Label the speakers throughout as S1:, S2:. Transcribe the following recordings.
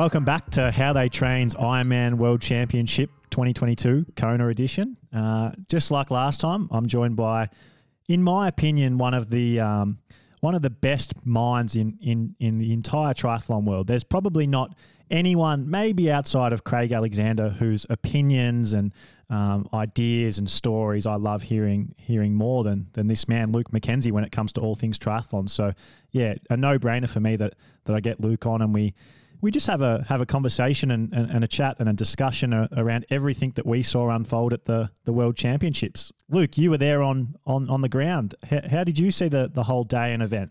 S1: Welcome back to How They Train's Ironman World Championship 2022 Kona edition. Uh, just like last time, I'm joined by, in my opinion, one of the um, one of the best minds in in in the entire triathlon world. There's probably not anyone, maybe outside of Craig Alexander, whose opinions and um, ideas and stories I love hearing hearing more than than this man, Luke McKenzie, when it comes to all things triathlon. So yeah, a no brainer for me that that I get Luke on and we we just have a have a conversation and, and, and a chat and a discussion around everything that we saw unfold at the the World Championships. Luke, you were there on on on the ground. How, did you see the the whole day and event?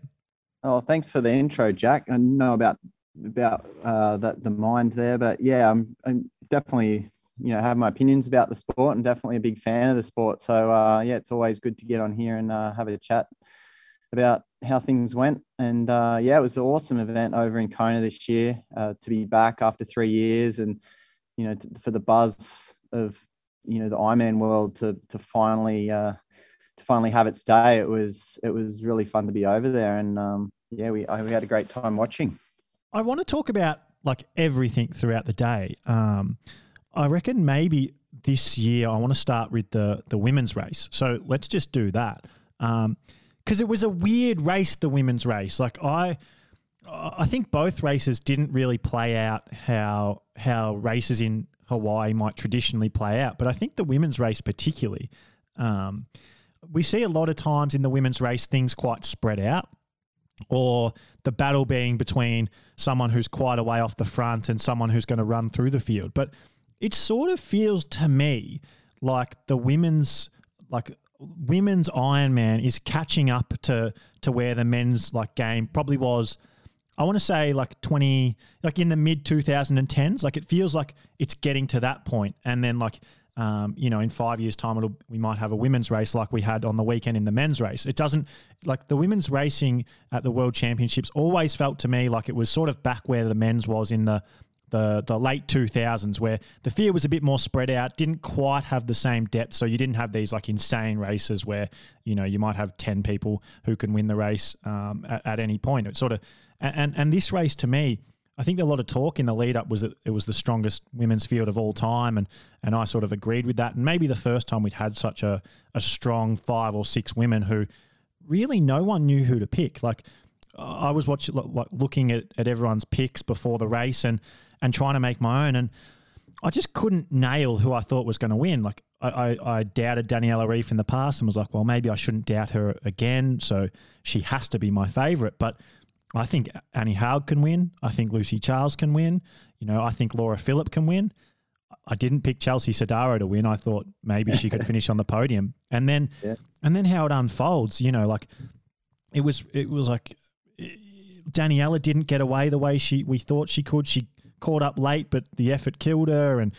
S2: Oh, thanks for the intro, Jack. I know about about uh, that the mind there, but yeah, I'm, I'm definitely you know have my opinions about the sport and definitely a big fan of the sport. So uh, yeah, it's always good to get on here and uh, have a chat about how things went. And uh, yeah, it was an awesome event over in Kona this year uh, to be back after three years, and you know to, for the buzz of you know the Ironman world to to finally uh, to finally have its day. It was it was really fun to be over there, and um, yeah, we we had a great time watching.
S1: I want to talk about like everything throughout the day. Um, I reckon maybe this year I want to start with the the women's race. So let's just do that. Um, because it was a weird race, the women's race. Like I, I think both races didn't really play out how how races in Hawaii might traditionally play out. But I think the women's race particularly, um, we see a lot of times in the women's race things quite spread out, or the battle being between someone who's quite a way off the front and someone who's going to run through the field. But it sort of feels to me like the women's like women's Ironman is catching up to to where the men's like game probably was. I want to say like 20, like in the mid 2010s. Like it feels like it's getting to that point, and then like um, you know, in five years' time, it'll we might have a women's race like we had on the weekend in the men's race. It doesn't like the women's racing at the World Championships always felt to me like it was sort of back where the men's was in the the the late 2000s where the field was a bit more spread out didn't quite have the same depth. So you didn't have these like insane races where you know you might have 10 people who can win the race um, at, at, any point. It sort of and and this race to me I think a lot of talk in the lead up was that it was the strongest women's field of all time and and I sort of agreed with that. And maybe the first time we'd had such a, a strong five or six women who really no one knew who to pick. Like I was watching, looking at, at everyone's picks before the race, and and trying to make my own. And I just couldn't nail who I thought was going to win. Like I, I, I, doubted Daniela Ryf in the past and was like, well, maybe I shouldn't doubt her again. So she has to be my favourite. But I think Annie Haug can win. I think Lucy Charles can win. You know, I think Laura Philipp can win. I didn't pick Chelsea Sodaro to win. I thought maybe she could finish on the podium. And then yeah. and then how it unfolds, you know, like it was it was like Daniela didn't get away the way she we thought she could. She caught up late, but the effort killed her. And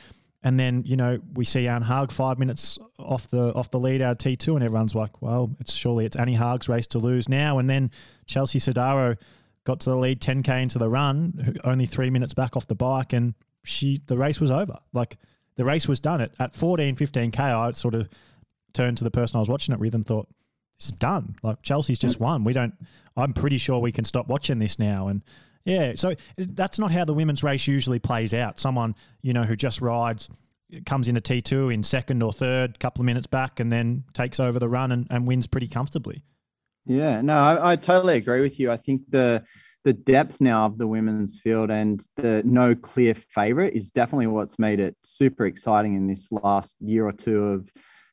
S1: and then you know we see Anne Haug five minutes off the off the lead out of T two, and everyone's like, well, it's surely it's Annie Haug's race to lose now. And then Chelsea Sodaro got to the lead 10k into the run, only three minutes back off the bike, and she the race was over. Like the race was done at at 14, 15k. I sort of turned to the person I was watching it with and thought, it's done. Like Chelsea's just hmm. won. We don't. I'm pretty sure we can stop watching this now. And yeah, so that's not how the women's race usually plays out. Someone, you know, who just rides, comes into T2 in second or third, couple of minutes back, and then takes over the run and, and wins pretty comfortably.
S2: Yeah, no, I, I totally agree with you. I think the the depth now of the women's field and the no clear favorite is definitely what's made it super exciting in this last year or two of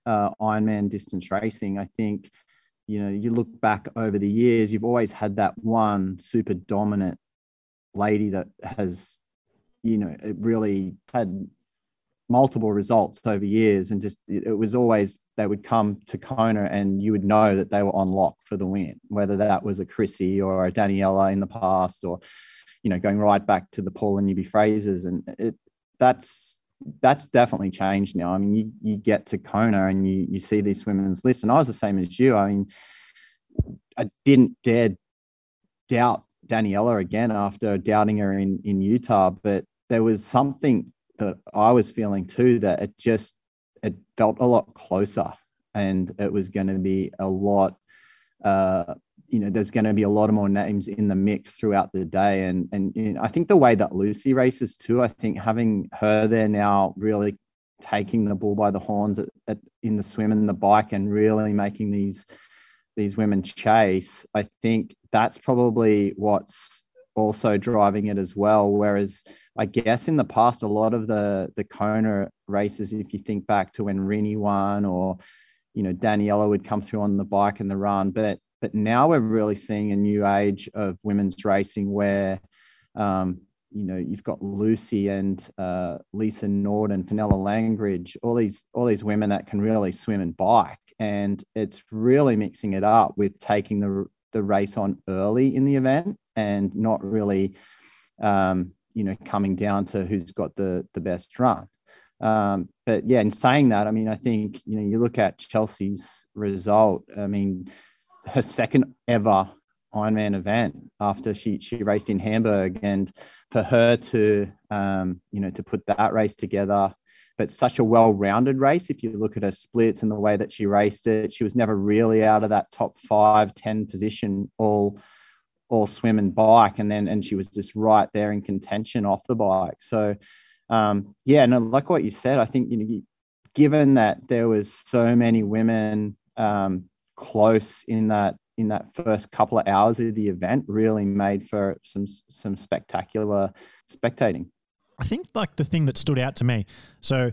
S2: uh, Ironman distance racing. I think, you know, you look back over the years, you've always had that one super dominant lady that has, you know, really had multiple results over years and just it was always they would come to Kona and you would know that they were on lock for the win, whether that was a Chrissy or a Daniela in the past or you know going right back to the Paula Newby-Frasers and it that's that's definitely changed now. I mean, you, you get to Kona and you you see these women's list, and I was the same as you. I mean, I didn't dare doubt Daniela again after doubting her in, in Utah, but there was something that I was feeling too that it just it felt a lot closer and it was going to be a lot uh, you know, there's going to be a lot of more names in the mix throughout the day. And, and you know, I think the way that Lucy races too, I think having her there now really taking the bull by the horns at, at, in the swim and the bike and really making these these women chase, I think that's probably what's also driving it as well. Whereas I guess in the past, a lot of the the Kona races, if you think back to when Rinny won or you know Daniela would come through on the bike and the run, but but now we're really seeing a new age of women's racing where um, you know you've got Lucy and uh, Lisa Norden, Fenella Langridge, all these all these women that can really swim and bike, and it's really mixing it up with taking the the race on early in the event and not really um, you know coming down to who's got the the best run. Um, but yeah, in saying that, I mean, I think you know you look at Chelsea's result. I mean, her second ever Ironman event after she she raced in Hamburg, and for her to um, you know to put that race together, but such a well-rounded race. If you look at her splits and the way that she raced it, she was never really out of that top five, 10 position all all swim and bike, and then and she was just right there in contention off the bike. So um, yeah, no, like what you said, I think you know, given that there was so many women um, close in that in that first couple of hours of the event really made for some some spectacular spectating.
S1: I think like the thing that stood out to me. So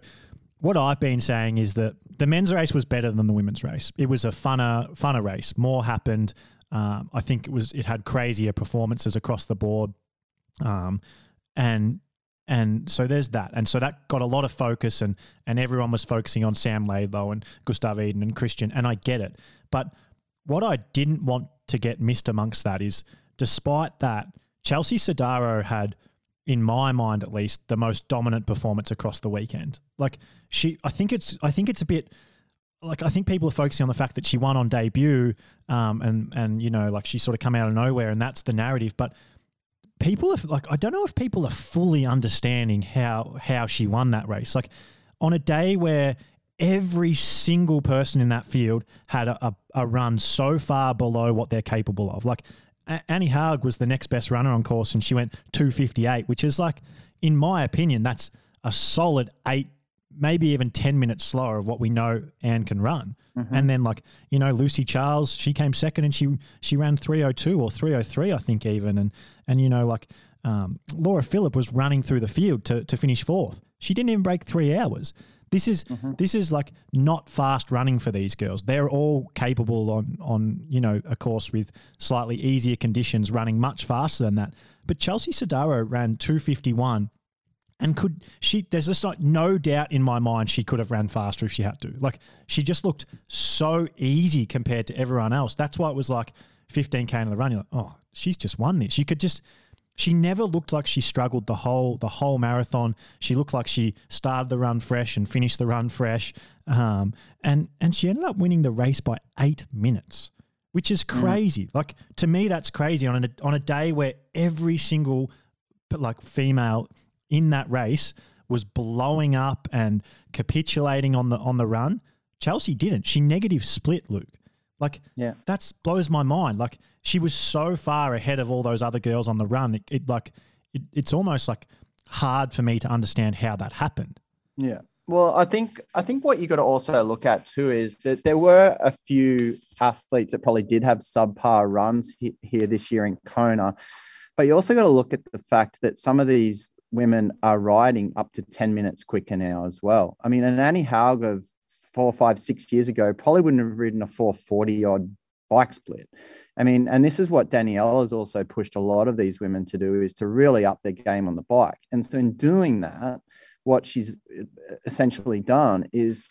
S1: what I've been saying is that the men's race was better than the women's race. It was a funner funner race. More happened. Um, I think it was it had crazier performances across the board, um, and and so there's that. And so that got a lot of focus, and and everyone was focusing on Sam Laidlow and Gustav Iden and Christian, and I get it. But what I didn't want to get missed amongst that is, despite that, Chelsea Sodaro had, in my mind at least, the most dominant performance across the weekend. Like she, I think it's, I think it's a bit. Like I think people are focusing on the fact that she won on debut, um, and and you know like she sort of come out of nowhere, and that's the narrative. But people are like, I don't know if people are fully understanding how how she won that race. Like on a day where every single person in that field had a, a, a run so far below what they're capable of. Like Annie Haug was the next best runner on course and she went 258, which is like, in my opinion, that's a solid eight, maybe even 10 minutes slower of what we know Anne can run. Mm-hmm. And then like, you know, Lucy Charles, she came second and she she ran 302 or 303, I think even. And and you know, like um, Laura Philipp was running through the field to, to finish fourth. She didn't even break three hours. This is mm-hmm. this is like not fast running for these girls. They're all capable on on you know a course with slightly easier conditions, running much faster than that. But Chelsea Sodaro ran two fifty one, and could she? There's just like no doubt in my mind she could have ran faster if she had to. Like she just looked so easy compared to everyone else. That's why it was like fifteen k in the run. You're like, oh, she's just won this. You could just she never looked like she struggled the whole the whole marathon. She looked like she started the run fresh and finished the run fresh, um, and and she ended up winning the race by eight minutes, which is mm. crazy. Mm. Like to me, that's crazy on a on a day where every single like female in that race was blowing up and capitulating on the on the run. Chelsea didn't. She negative split, Luke. Like, yeah, that's blows my mind. Like, she was so far ahead of all those other girls on the run. It, it like, it, it's almost like hard for me to understand how that happened.
S2: Yeah. Well, I think I think what you got to also look at too is that there were a few athletes that probably did have subpar runs he, here this year in Kona, but you also got to look at the fact that some of these women are riding up to 10 minutes quicker now as well. I mean, an Annie Haug of four, five, six years ago probably wouldn't have ridden a 440 odd bike split. I mean, and this is what Danielle has also pushed a lot of these women to do is to really up their game on the bike. And so in doing that, what she's uh, essentially done is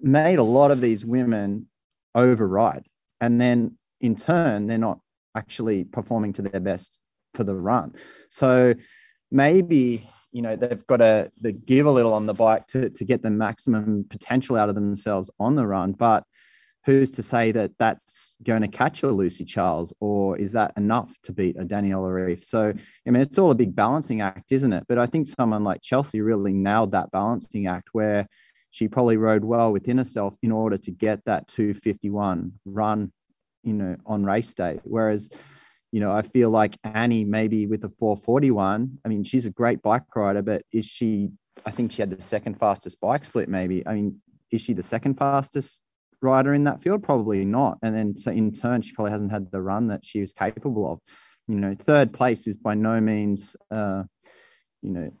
S2: made a lot of these women override. And then in turn, they're not actually performing to their best for the run. So maybe you know they've got to they give a little on the bike to to get the maximum potential out of themselves on the run but who's to say that that's going to catch a Lucy Charles or is that enough to beat a Daniela Ryf? So, I mean, it's all a big balancing act, isn't it? But I think someone like Chelsea really nailed that balancing act where she probably rode well within herself in order to get that 251 run you know, on race day. Whereas, you know, I feel like Annie maybe with the 441. I mean, she's a great bike rider, but is she? I think she had the second fastest bike split. Maybe. I mean, is she the second fastest rider in that field? Probably not. And then so in turn, she probably hasn't had the run that she was capable of. You know, third place is by no means, uh, you know,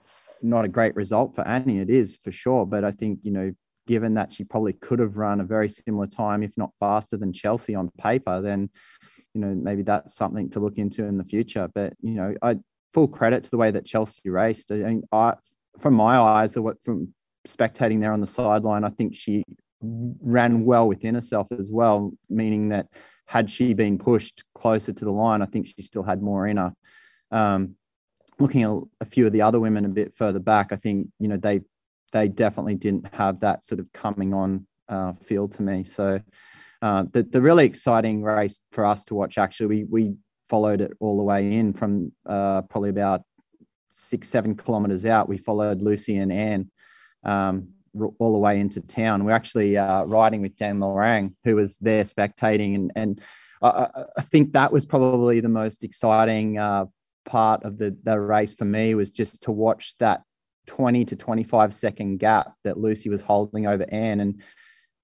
S2: not a great result for Annie. It is for sure, but I think you know, given that she probably could have run a very similar time, if not faster than Chelsea on paper, then you know maybe that's something to look into in the future. But you know, I full credit to the way that Chelsea raced. I mean, I from my eyes, the from spectating there on the sideline, I think she ran well within herself as well, meaning that had she been pushed closer to the line, I think she still had more in her. Um, looking at a few of the other women a bit further back, I think you know they they definitely didn't have that sort of coming on uh, feel to me. So uh, the the really exciting race for us to watch. Actually, we we followed it all the way in from uh, probably about six seven kilometers out. We followed Lucy and Anne. Um, all the way into town. We're actually uh, riding with Dan Lorang, who was there spectating, and and I, I think that was probably the most exciting uh, part of the the race for me was just to watch that 20 to 25 second gap that Lucy was holding over Anne, and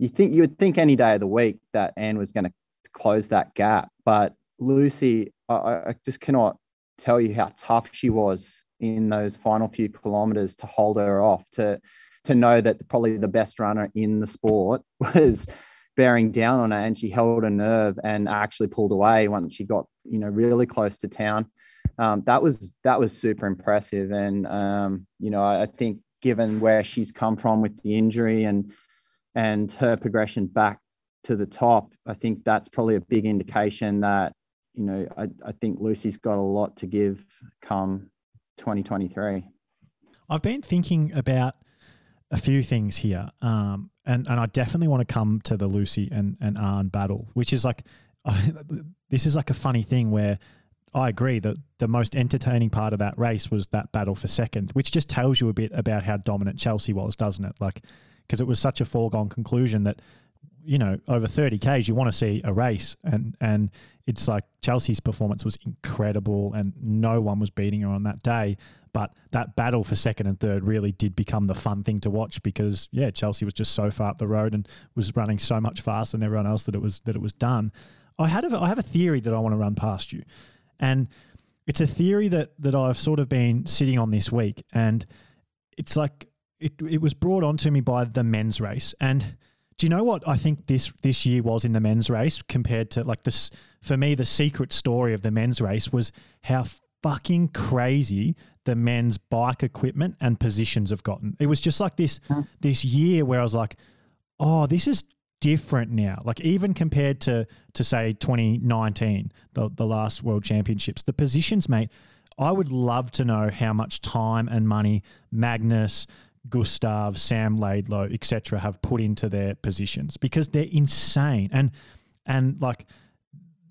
S2: you think you would think any day of the week that Anne was going to close that gap, but Lucy, I, I just cannot tell you how tough she was in those final few kilometers to hold her off to to know that probably the best runner in the sport was bearing down on her and she held a nerve and actually pulled away once she got you know really close to town. Um, that was that was super impressive and um, you know I, I think given where she's come from with the injury and and her progression back to the top i think that's probably a big indication that you know i, I think lucy's got a lot to give come 2023
S1: i've been thinking about a few things here, um, and and I definitely want to come to the Lucy and and Anne battle, which is like, I, this is like a funny thing where I agree that the most entertaining part of that race was that battle for second, which just tells you a bit about how dominant Chelsea was, doesn't it? Like, because it was such a foregone conclusion that you know, over 30 Ks, you want to see a race. And, and it's like Chelsea's performance was incredible and no one was beating her on that day. But that battle for second and third really did become the fun thing to watch because, yeah, Chelsea was just so far up the road and was running so much faster than everyone else that it was, that it was done. I, had a, I have a theory that I want to run past you. And it's a theory that, that I've sort of been sitting on this week. And it's like, it, it was brought on to me by the men's race. And do you know what I think this this year was in the men's race compared to like this? For me, the secret story of the men's race was how fucking crazy the men's bike equipment and positions have gotten. It was just like this hmm. this year where I was like, oh, this is different now. Like even compared to to say 2019, the the last World Championships, the positions, mate. I would love to know how much time and money Magnus, Gustav, Sam Laidlow, etc., have put into their positions because they're insane. And and like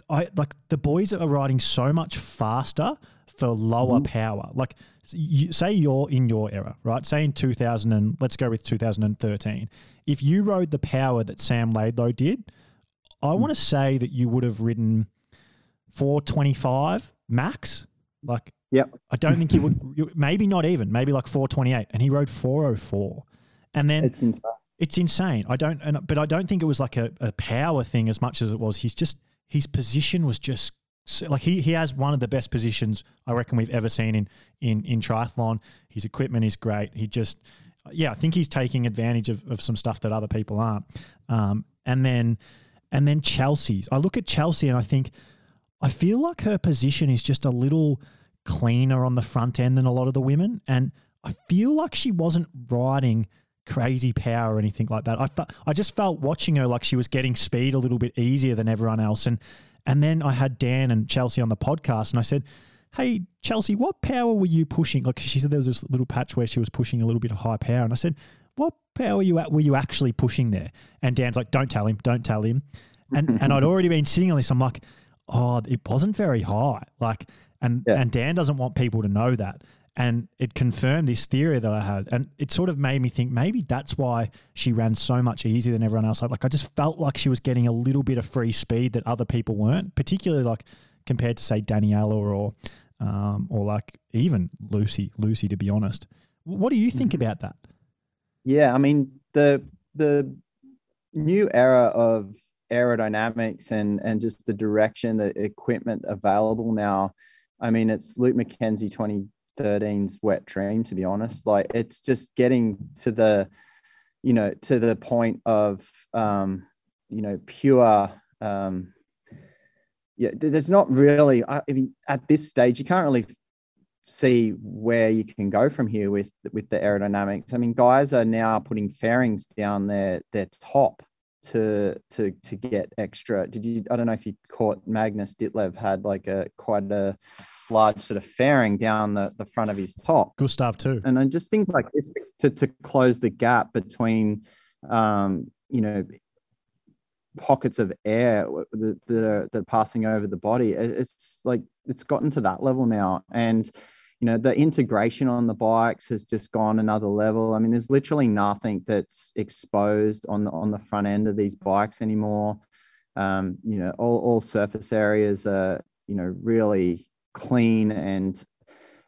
S1: I like the boys are riding so much faster for lower mm-hmm. power. Like you, say you're in your era, right? Say in 2000 and let's go with 2013. If you rode the power that Sam Laidlow did, I mm-hmm. want to say that you would have ridden 425 max. Like
S2: Yep.
S1: I don't think he would. Maybe not even. Maybe like 428, and he rode 404. And then
S2: it's insane.
S1: It's insane. I don't. And, but I don't think it was like a, a power thing as much as it was. He's just his position was just like he he has one of the best positions I reckon we've ever seen in in in triathlon. His equipment is great. He just yeah, I think he's taking advantage of, of some stuff that other people aren't. Um, and then and then Chelsea's. I look at Chelsea and I think I feel like her position is just a little cleaner on the front end than a lot of the women. And I feel like she wasn't riding crazy power or anything like that. I, I just felt watching her like she was getting speed a little bit easier than everyone else. And and then I had Dan and Chelsea on the podcast, and I said, "Hey, Chelsea, what power were you pushing?" Like she said, there was this little patch where she was pushing a little bit of high power, and I said, "What power were you at? Were you actually pushing there?" And Dan's like, "Don't tell him, don't tell him." And and I'd already been sitting on this. I'm like, "Oh, it wasn't very high." Like and yeah. and Dan doesn't want people to know that. and it confirmed this theory that I had, and it sort of made me think maybe that's why she ran so much easier than everyone else. Like I just felt like she was getting a little bit of free speed that other people weren't, particularly like compared to say Daniela or um, or like even Lucy. Lucy, to be honest, what do you think mm-hmm. about that?
S2: Yeah, I mean the the new era of aerodynamics and and just the direction, the equipment available now. I mean, it's Luke McKenzie 2013's wet dream, to be honest. Like it's just getting to the, you know, to the point of, um, you know, pure, um, yeah, there's not really, I mean, at this stage, you can't really see where you can go from here with with the aerodynamics. I mean, guys are now putting fairings down their their top to to to get extra. Did you? I don't know if you caught Magnus Ditlev had like a quite a large sort of fairing down the, the front of his top.
S1: Gustav too.
S2: And then just things like this to, to, to close the gap between, um, you know, pockets of air that, that, are, that are passing over the body. It's like it's gotten to that level now. And you know the integration on the bikes has just gone another level. I mean there's literally nothing that's exposed on the on the front end of these bikes anymore. Um, you know all, all surface areas are you know really clean and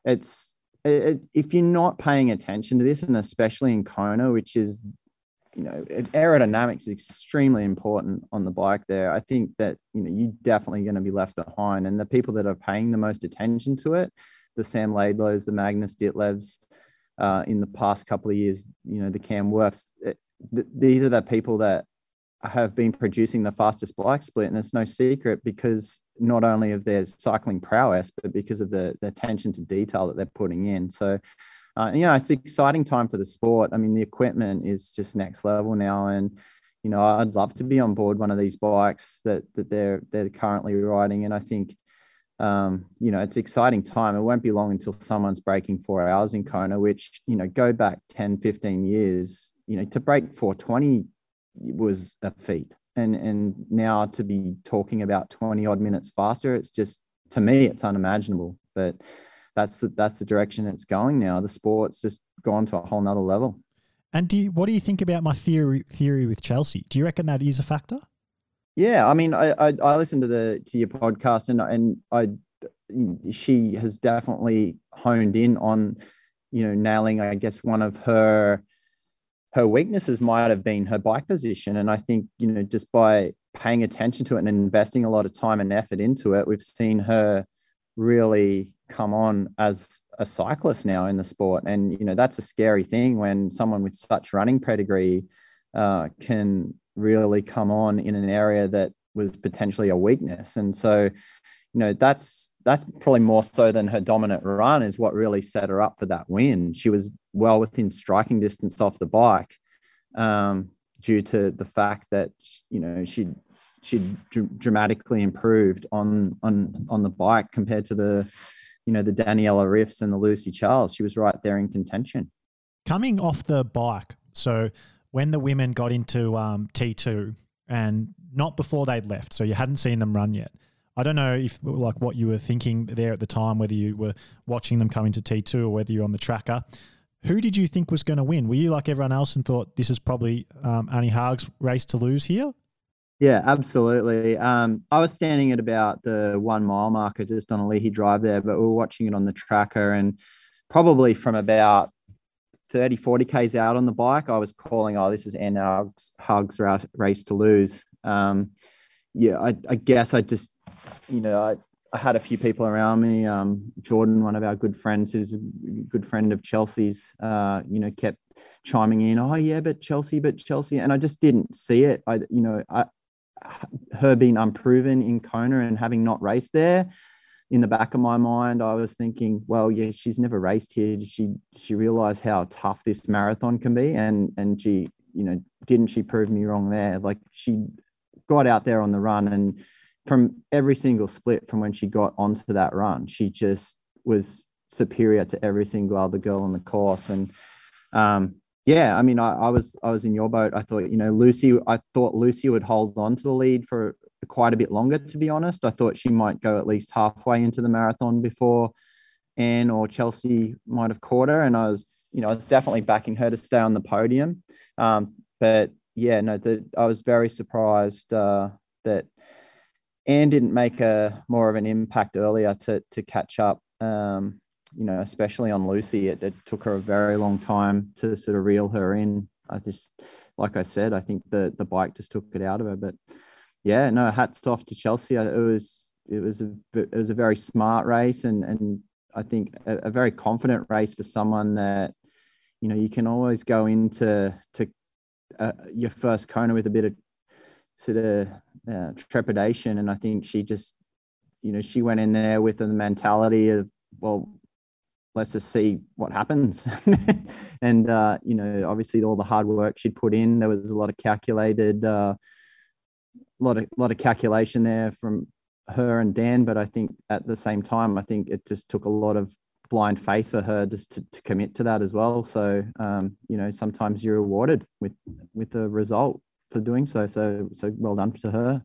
S2: it's it, if you're not paying attention to this and especially in kona which is you know aerodynamics is extremely important on the bike there i think that you know you're definitely going to be left behind. And the people that are paying the most attention to it the Sam Laidlows, the Magnus Ditlevs uh, in the past couple of years, you know, the Cam. It, th- these are the people that have been producing the fastest bike split, and it's no secret because not only of their cycling prowess, but because of the, the attention to detail that they're putting in. So, uh, you know, it's an exciting time for the sport. I mean, the equipment is just next level now, and you know, I'd love to be on board one of these bikes that that they're they're currently riding, and I think um, you know, it's exciting time. It won't be long until someone's breaking four hours in Kona, which, you know, go back 10, 15 years, you know, to break 420 was a feat. And, and now to be talking about 20 odd minutes faster, it's just, to me, it's unimaginable. But that's the, that's the direction it's going now. The sport's just gone to a whole nother level.
S1: And do you, what do you think about my theory theory with Chelsea? Do you reckon that is a factor?
S2: Yeah, I mean, I, I, I listened to the to your podcast and and I she has definitely honed in on you know nailing I guess one of her her weaknesses might have been her bike position. And I think you know just by paying attention to it and investing a lot of time and effort into it we've seen her really come on as a cyclist now in the sport. And you know that's a scary thing when someone with such running pedigree uh, can really come on in an area that was potentially a weakness. And so, you know, that's that's probably more so than her dominant run is what really set her up for that win. She was well within striking distance off the bike um, due to the fact that you know she she dramatically improved on on on the bike compared to the you know the Daniela Ryfs and the Lucy Charles. She was right there in contention.
S1: Coming off the bike, so when the women got into um, T2 and not before they'd left, so you hadn't seen them run yet. I don't know if like what you were thinking there at the time, whether you were watching them come into T2 or whether you're on the tracker. Who did you think was going to win? Were you like everyone else and thought this is probably um, Annie Haug's race to lose here?
S2: Yeah, absolutely. Um, I was standing at about the one mile marker just on Ali'i Drive there, but we were watching it on the tracker and probably from about 30, 40 Ks out on the bike, I was calling, oh, this is Anne Haug's, Haug's race to lose. Um, yeah, I, I, guess I just, you know, I, I had a few people around me. Um, Jordan, one of our good friends, who's a good friend of Chelsea's, uh, you know, kept chiming in, oh, yeah, but Chelsea, but Chelsea. And I just didn't see it. I, you know, I, her being unproven in Kona and having not raced there, in the back of my mind, I was thinking, well, yeah, she's never raced here. Did she she realize how tough this marathon can be? And and she, you know, didn't she prove me wrong there? Like she got out there on the run and from every single split from when she got onto that run, she just was superior to every single other girl on the course. And um, yeah, I mean, I, I, was I was in your boat. I thought, you know, Lucy. I thought Lucy would hold on to the lead for quite a bit longer, to be honest. I thought she might go at least halfway into the marathon before Anne or Chelsea might have caught her, and I was, you know, I was definitely backing her to stay on the podium. Um, but yeah, no, the, I was very surprised uh, that Anne didn't make a more of an impact earlier to to catch up. Um, you know, especially on Lucy, it, it, took her a very long time to sort of reel her in. I just, like I said, I think the the bike just took it out of her. But yeah, no, hats off to Chelsea. It was it was a it was a very smart race, and and I think a, a very confident race for someone that you know you can always go into to uh, your first Kona with a bit of sort of uh, trepidation, and I think she just you know she went in there with the mentality of well let's just see what happens. and uh, you know, obviously, all the hard work she'd put in, there was a lot of calculated, uh, lot of lot of calculation there from her and Dan. But I think at the same time, I think it just took a lot of blind faith for her just to, to commit to that as well. So um, you know, sometimes you're rewarded with with the result for doing so. So so well done to her.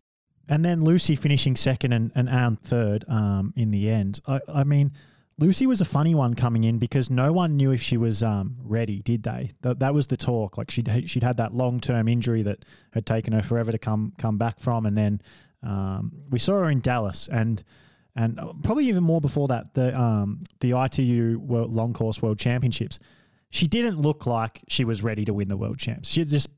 S1: And then Lucy finishing second and, and Anne third um, in the end. I, I mean, Lucy was a funny one coming in because no one knew if she was um, ready, did they? That, that was the talk. Like she'd she'd had that long term injury that had taken her forever to come come back from, and then um, we saw her in Dallas, and and probably even more before that, the um, the ITU World Long Course World Championships. She didn't look like she was ready to win the world champs. She just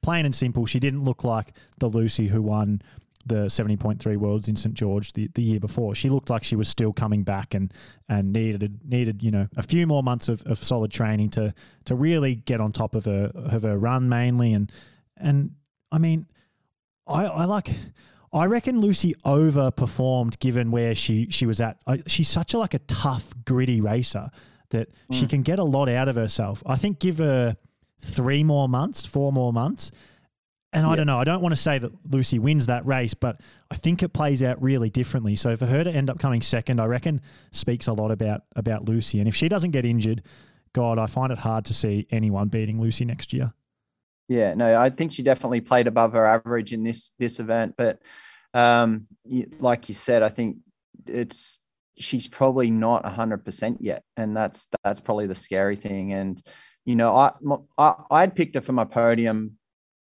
S1: plain and simple. She didn't look like the Lucy who won the 70.3 worlds in St George the, the year before. She looked like she was still coming back and and needed needed you know a few more months of, of solid training to to really get on top of her of her run mainly and and I mean I I like I reckon Lucy overperformed given where she she was at. I, she's such a like a tough gritty racer that mm. she can get a lot out of herself. I think give her three more months, four more months and I don't know. I don't want to say that Lucy wins that race, but I think it plays out really differently. So for her to end up coming second, I reckon speaks a lot about about Lucy. And if she doesn't get injured, God, I find it hard to see anyone beating Lucy next year.
S2: Yeah, no, I think she definitely played above her average in this this event. But um, like you said, I think it's she's probably not hundred percent yet, and that's that's probably the scary thing. And you know, I I I'd picked her for my podium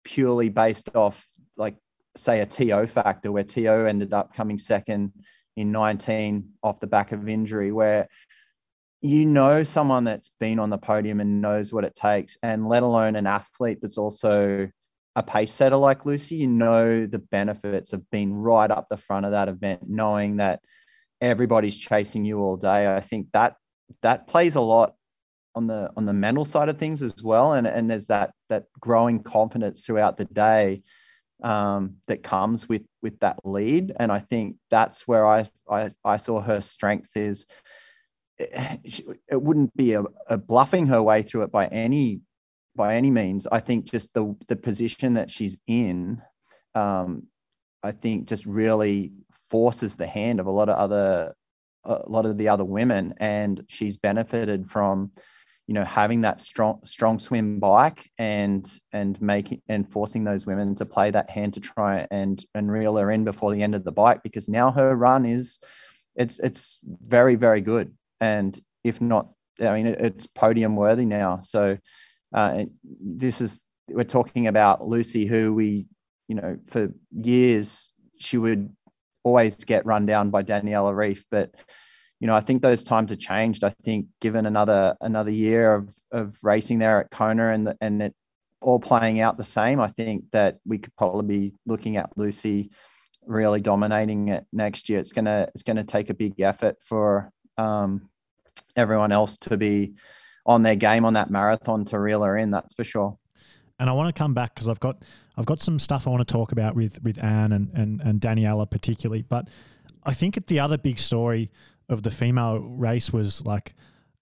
S2: purely based off like say a TO factor where TO ended up coming second in 19 off the back of injury where you know someone that's been on the podium and knows what it takes and let alone an athlete that's also a pace setter like Lucy you know the benefits of being right up the front of that event knowing that everybody's chasing you all day. I think that that plays a lot on the on the mental side of things as well and and there's that that growing confidence throughout the day um, that comes with with that lead. And i think that's where i i, I saw her strength is it, wouldn't be a, a, bluffing her way through it by any by any means. I think just the the position that she's in um, i think just really forces the hand of a lot of other a lot of the other women. And she's benefited from you know having that strong strong swim bike and and making and forcing those women to play that hand to try and and reel her in before the end of the bike because now her run is it's it's very very good. And if not i mean it's podium worthy now. So uh, this is we're talking about lucy who we you know for years she would always get run down by daniela ryf but you know, I think those times have changed. I think given another another year of of racing there at Kona and the, and it all playing out the same, I think that we could probably be looking at Lucy really dominating it next year. It's gonna it's gonna take a big effort for um, everyone else to be on their game on that marathon to reel her in. That's for sure.
S1: And I want to come back because I've got I've got some stuff I want to talk about with with Anne and and and Daniela particularly, but I think the other big story of the female race was like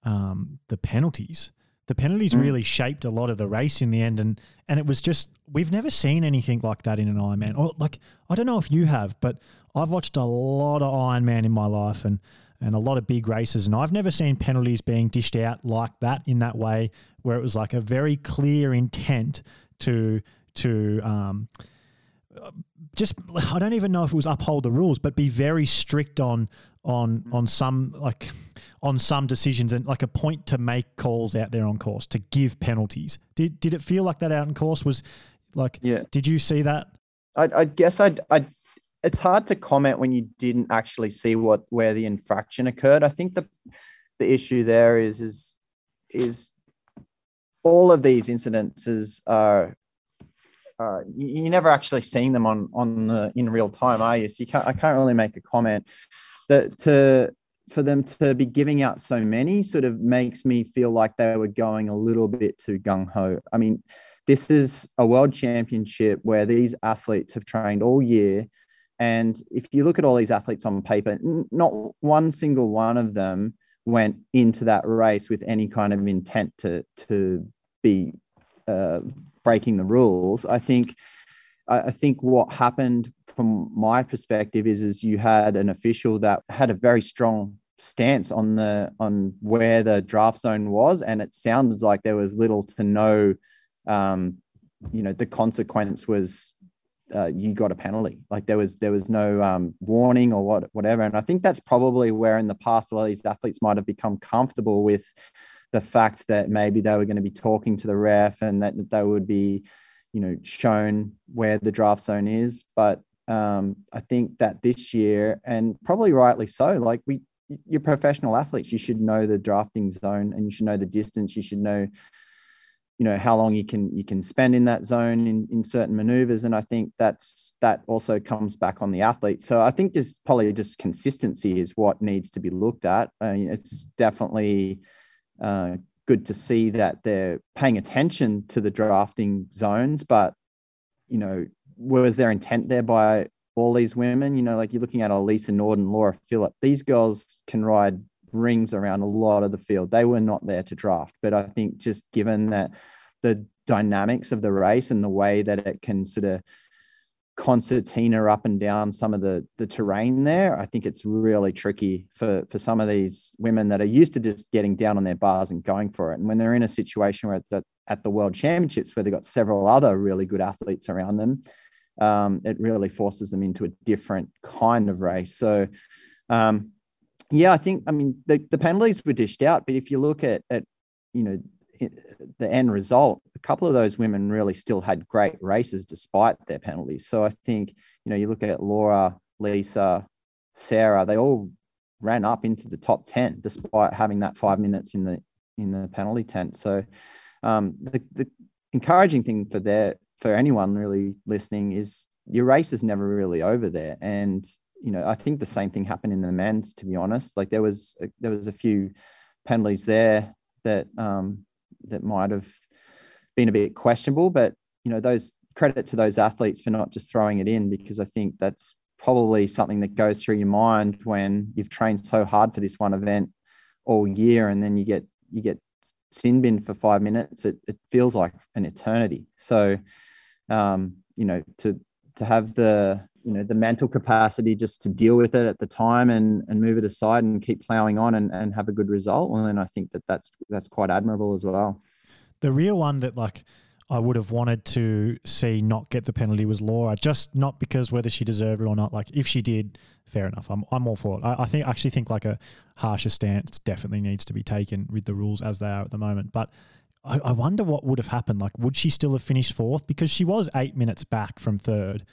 S1: um, the penalties. The penalties mm. really shaped a lot of the race in the end, and and it was just we've never seen anything like that in an Ironman. Or like I don't know if you have, but I've watched a lot of Ironman in my life, and and a lot of big races, and I've never seen penalties being dished out like that in that way, where it was like a very clear intent to to um, just I don't even know if it was uphold the rules, but be very strict on on on some like on some decisions and like a point to make calls out there on course to give penalties. Did did it feel like that out in course? Was like
S2: yeah.
S1: Did you see that?
S2: I, I guess I'd, I'd it's hard to comment when you didn't actually see what where the infraction occurred. I think the the issue there is is is all of these incidences are uh, you, are never actually seeing them on on the in real time, are you? So you can't I can't really make a comment. That to for them to be giving out so many sort of makes me feel like they were going a little bit too gung ho. I mean, this is a world championship where these athletes have trained all year. And if you look at all these athletes on paper, not one single one of them went into that race with any kind of intent to, to be uh, breaking the rules. I think I think what happened from my perspective is is you had an official that had a very strong stance on the on where the draft zone was, and it sounded like there was little to no, um, you know, the consequence was uh, you got a penalty. Like there was there was no um, warning or what whatever. And I think that's probably where in the past a lot of these athletes might have become comfortable with the fact that maybe they were going to be talking to the ref and that, that they would be, you know, shown where the draft zone is. But um, I think that this year, and probably rightly so, like we you're professional athletes. You should know the drafting zone and you should know the distance. You should know, you know, how long you can you can spend in that zone in, in certain maneuvers. And I think that's that also comes back on the athlete. So I think just probably just consistency is what needs to be looked at. I mean, it's definitely uh, good to see that they're paying attention to the drafting zones, but you know, was their intent there by all these women. You know, like you're looking at Elisa Norden, Laura Philipp. These girls can ride rings around a lot of the field. They were not there to draft, but I think just given that the dynamics of the race and the way that it can sort of concertina up and down some of the the terrain there i think it's really tricky for for some of these women that are used to just getting down on their bars and going for it and when they're in a situation where at the, at the world championships where they've got several other really good athletes around them um, it really forces them into a different kind of race. So, um, yeah, I think I mean the, the penalties were dished out, but if you look at at you know the end result, a couple of those women really still had great races despite their penalties. So I think you know you look at Laura, Lisa, Sarah, they all ran up into the top ten despite having that five minutes in the in the penalty tent. So um, the the encouraging thing for their for anyone really listening is your race is never really over there. And you know i think the same thing happened in the men's to be honest. Like there was a, there was a few penalties there that um that might have been a bit questionable but you know those credit to those athletes for not just throwing it in because i think that's probably something that goes through your mind when you've trained so hard for this one event all year and then you get you get sin bin for five minutes. It, it feels like an eternity. So um, you know, to to have the you know the mental capacity just to deal with it at the time and and move it aside and keep plowing on and, and have a good result. And then I think that that's that's quite admirable as well.
S1: The real one that like I would have wanted to see not get the penalty was Laura, just not because whether she deserved it or not. Like if she did, fair enough. I'm I'm all for it. I, I think actually think like a harsher stance definitely needs to be taken with the rules as they are at the moment. But I, I wonder what would have happened. Like, would she still have finished fourth? Because she was eight minutes back from third.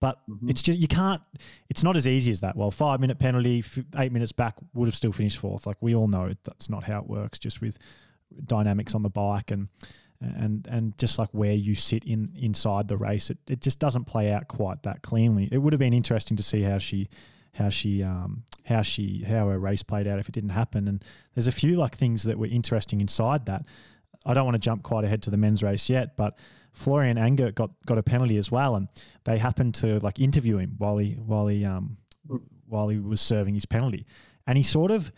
S1: But mm-hmm. it's just, you can't, it's not as easy as that. Well, five minute penalty, eight minutes back would have still finished fourth. Like, we all know that's not how it works, just with dynamics on the bike and, and and just like where you sit in inside the race, it, it just doesn't play out quite that cleanly. It would have been interesting to see how she how she um, how she how her race played out if it didn't happen. And there's a few like things that were interesting inside that. I don't want to jump quite ahead to the men's race yet, but Florian Angert got got a penalty as well, and they happened to like interview him while he while he um while he was serving his penalty, and he sort of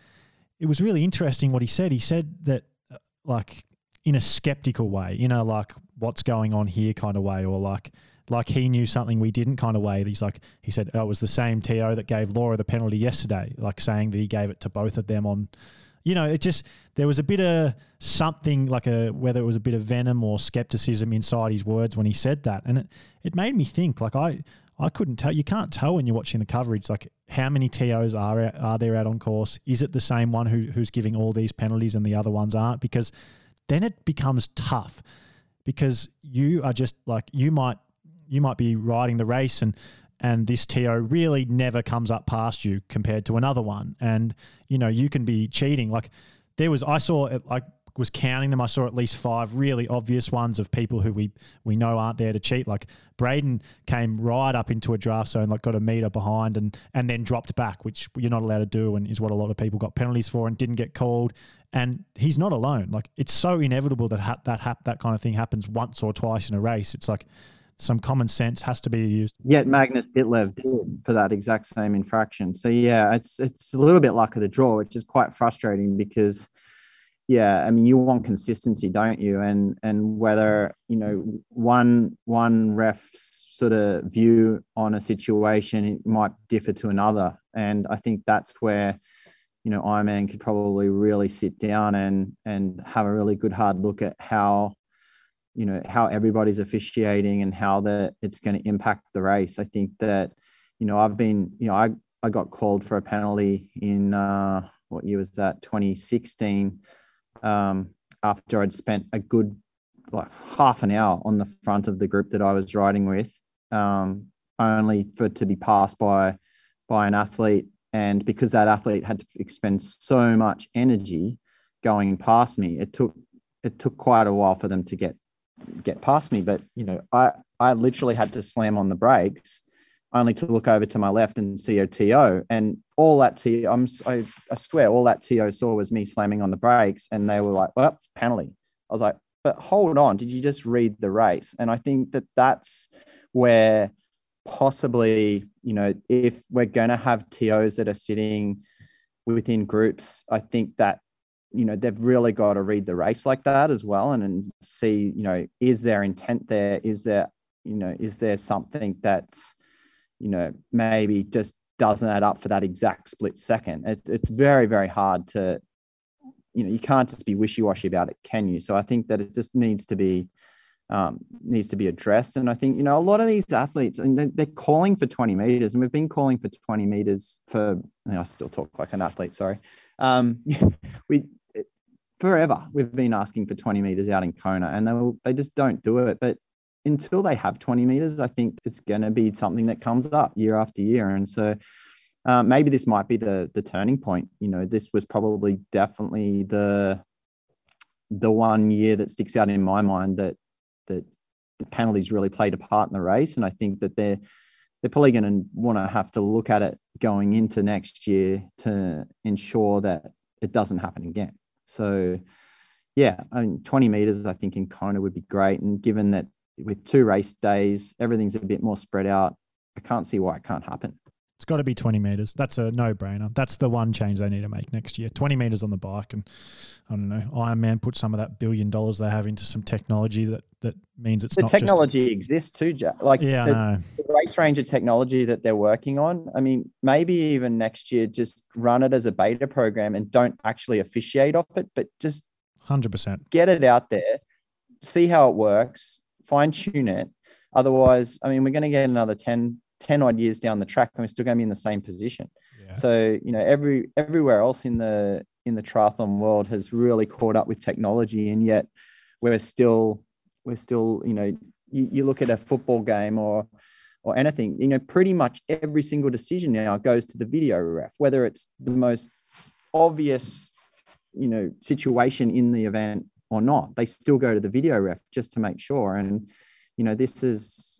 S1: it was really interesting what he said. He said that uh, like in a skeptical way, you know, like what's going on here kind of way, or like like he knew something we didn't kind of way. He's like he said oh, it was the same TO that gave Laura the penalty yesterday, like saying that he gave it to both of them on you know, it just there was a bit of something like a whether it was a bit of venom or skepticism inside his words when he said that, and it it made me think. Like I I couldn't tell. You can't tell when you're watching the coverage, like how many TOs are are there out on course? Is it the same one who, who's giving all these penalties and the other ones aren't? Because then it becomes tough because you are just like you might you might be riding the race and and this TO really never comes up past you compared to another one. And, you know, you can be cheating. Like there was, I saw, I was counting them. I saw at least five really obvious ones of people who we, we know aren't there to cheat. Like Braden came right up into a draft zone, like got a meter behind and, and then dropped back, which you're not allowed to do and is what a lot of people got penalties for and didn't get called. And he's not alone. Like it's so inevitable that ha- that ha- that kind of thing happens once or twice in a race. It's like, some common sense has to be used.
S2: Yet Magnus Ditlev did for that exact same infraction. So yeah, it's it's a little bit luck of the draw, which is quite frustrating because yeah, I mean you want consistency, don't you? And and whether you know one one ref's sort of view on a situation it might differ to another, and I think that's where you know Ironman could probably really sit down and and have a really good hard look at how you know how everybody's officiating and how that it's going to impact the race. I think that you know I've been you know I I got called for a penalty in uh, what year was that 2016 um, after I'd spent a good like half an hour on the front of the group that I was riding with, um, only for to be passed by by an athlete, and because that athlete had to expend so much energy going past me, it took it took quite a while for them to get get past me. But you know, I I literally had to slam on the brakes, only to look over to my left and see a TO. And all that TO, I'm I, I swear, all that TO saw was me slamming on the brakes, and they were like, "Well, penalty." I was like, "But hold on, did you just read the race?" And I think that that's where possibly, you know, if we're going to have TOs that are sitting within groups, I think that you know they've really got to read the race like that as well and, and see you know is there intent there? Is there you know is there something that's you know maybe just doesn't add up for that exact split second? It, it's very very hard to you know you can't just be wishy-washy about it can you? So i think that it just needs to be um, needs to be addressed. And i think you know a lot of these athletes and they're, they're calling for 20 meters and we've been calling for 20 meters for you know, i still talk like an athlete sorry. Um, we forever we've been asking for 20 meters out in Kona and they will, they just don't do it. But until they have 20 meters, I think it's going to be something that comes up year after year. And so uh, maybe this might be the the turning point. You know, this was probably definitely the the one year that sticks out in my mind that that the penalties really played a part in the race. And I think that they're they're probably going to want to have to look at it going into next year to ensure that it doesn't happen again. So, yeah, I mean, 20 meters, I think in Kona would be great. And given that with two race days, everything's a bit more spread out, I can't see why it can't happen.
S1: It's got to be 20 meters. That's a no brainer. That's the one change they need to make next year. 20 meters on the bike. And I don't know, Ironman put some of that billion dollars they have into some technology that, that means it's
S2: the technology
S1: just,
S2: exists too, Jack. Like
S1: yeah,
S2: the, the RaceRanger technology that they're working on. I mean, maybe even next year, just run it as a beta program and don't actually officiate off it, but just
S1: 100%
S2: get it out there, see how it works, fine tune it. Otherwise, I mean, we're going to get another 10, 10 odd years down the track and we're still going to be in the same position. Yeah. So, you know, every everywhere else in the in the triathlon world has really caught up with technology and yet we're still we're still, you know, you, you look at a football game or or anything, you know, pretty much every single decision now goes to the video ref, whether it's the most obvious, you know, situation in the event or not. They still go to the video ref just to make sure. And, you know, this is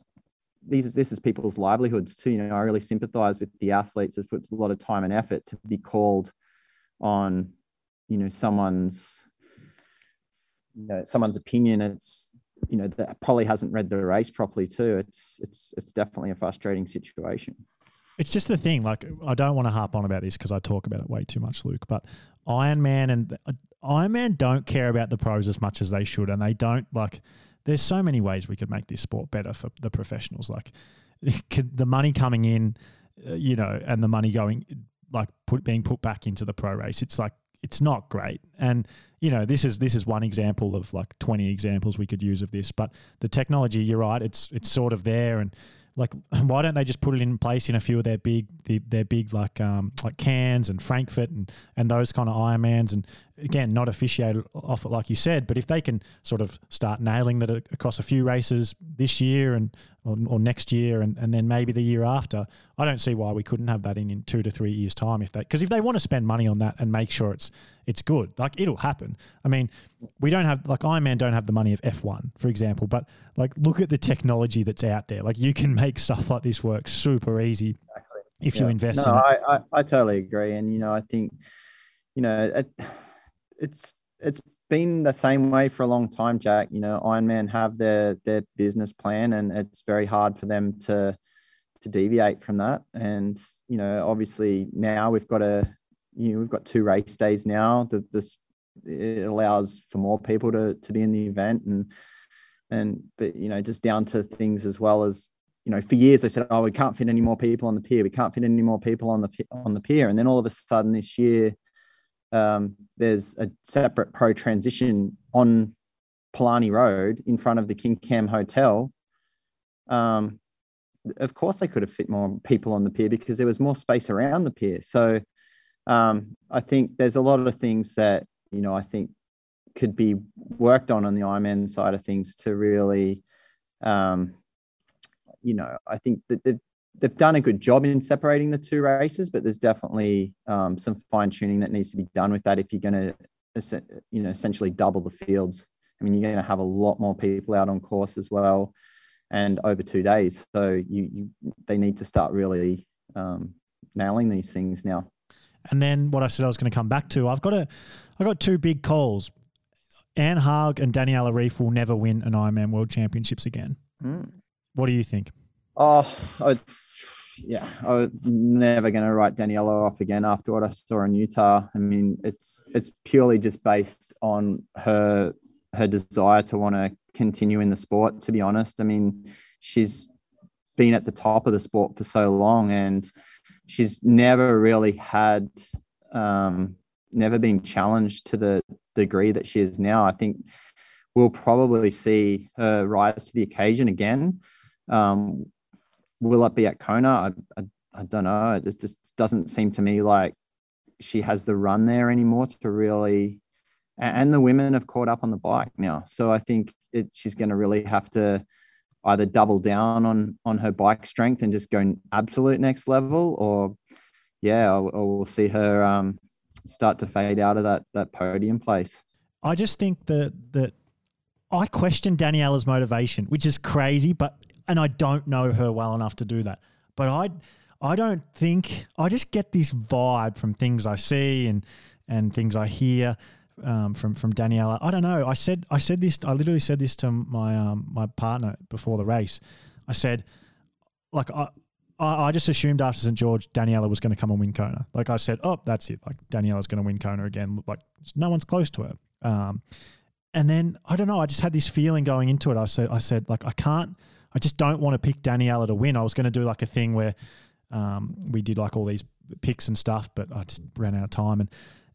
S2: these this is people's livelihoods too. You know, I really sympathize with the athletes. It puts a lot of time and effort to be called on, you know, someone's, you know, someone's opinion. It's you know that probably hasn't read the race properly too. It's it's it's definitely a frustrating situation.
S1: It's just the thing. Like I don't want to harp on about this because I talk about it way too much, Luke. But Ironman and uh, Ironman don't care about the pros as much as they should, and they don't like there's so many ways we could make this sport better for the professionals. Like the money coming in, uh, you know, and the money going like put being put back into the pro race. It's like it's not great. And you know, this is this is one example of like 20 examples we could use of this. But the technology, you're right, it's it's sort of there and like why don't they just put it in place in a few of their big the, their big like um like Cairns and Frankfurt and and those kind of Ironmans and again not officiated off it like you said, but if they can sort of start nailing that across a few races this year and or, or next year and, and then maybe the year after, I don't see why we couldn't have that in in two to three years time if they because if they want to spend money on that and make sure it's it's good, like it'll happen. I mean, we don't have like Ironman don't have the money of F1 for example, but like look at the technology that's out there. Like you can make stuff like this work super easy if yeah. you invest
S2: no,
S1: in it.
S2: I, I, I totally agree, and you know I think you know it, it's it's been the same way for a long time, Jack. You know, Ironman have their their business plan, and it's very hard for them to to deviate from that. And you know, obviously now we've got a you know we've got two race days now. That this it allows for more people to to be in the event, and and but you know just down to things as well as you know for years they said, oh, we can't fit any more people on the pier. We can't fit any more people on the on the pier, and then all of a sudden this year um, there's a separate pro transition on Palani Road in front of the King Kam Hotel. Um, of course, they could have fit more people on the pier because there was more space around the pier. So um, I think there's a lot of things that you know I think could be worked on on the Ironman side of things to really, um, you know, I think that the, they've done a good job in separating the two races, but there's definitely um, some fine tuning that needs to be done with that if you're going to, you know, essentially double the fields. I mean, you're going to have a lot more people out on course as well, and over two days. So you, you they need to start really um, nailing these things now.
S1: And then what I said I was going to come back to, I've got a, I got two big calls. Anne Haug and Daniela Ryf will never win an Ironman World Championships again. Mm. What do you think?
S2: Oh, it's yeah. I'm never going to write Daniela off again after what I saw in Utah. I mean, it's it's purely just based on her her desire to want to continue in the sport. To be honest, I mean, she's been at the top of the sport for so long, and she's never really had, um, never been challenged to the degree that she is now. I think we'll probably see her rise to the occasion again. Um, will it be at Kona? I, I, I don't know. It just doesn't seem to me like she has the run there anymore to really. And the women have caught up on the bike now, so I think it, she's going to really have to either double down on on her bike strength and just go absolute next level, or yeah, or, or we'll see her um, start to fade out of that that podium place.
S1: I just think that that I question Daniela's motivation, which is crazy, but and I don't know her well enough to do that. But I, I don't think I just get this vibe from things I see and and things I hear um, from from Daniela. I don't know. I said I said this. I literally said this to my um, my partner before the race. I said, like I. I just assumed after St George, Daniela was going to come and win Kona. Like I said, oh, that's it. Like Daniela's going to win Kona again. Like no one's close to her. Um, and then I don't know. I just had this feeling going into it. I said, I said, like I can't, I just don't want to pick Daniela to win. I was going to do like a thing where um, we did like all these picks and stuff, but I just ran out of time and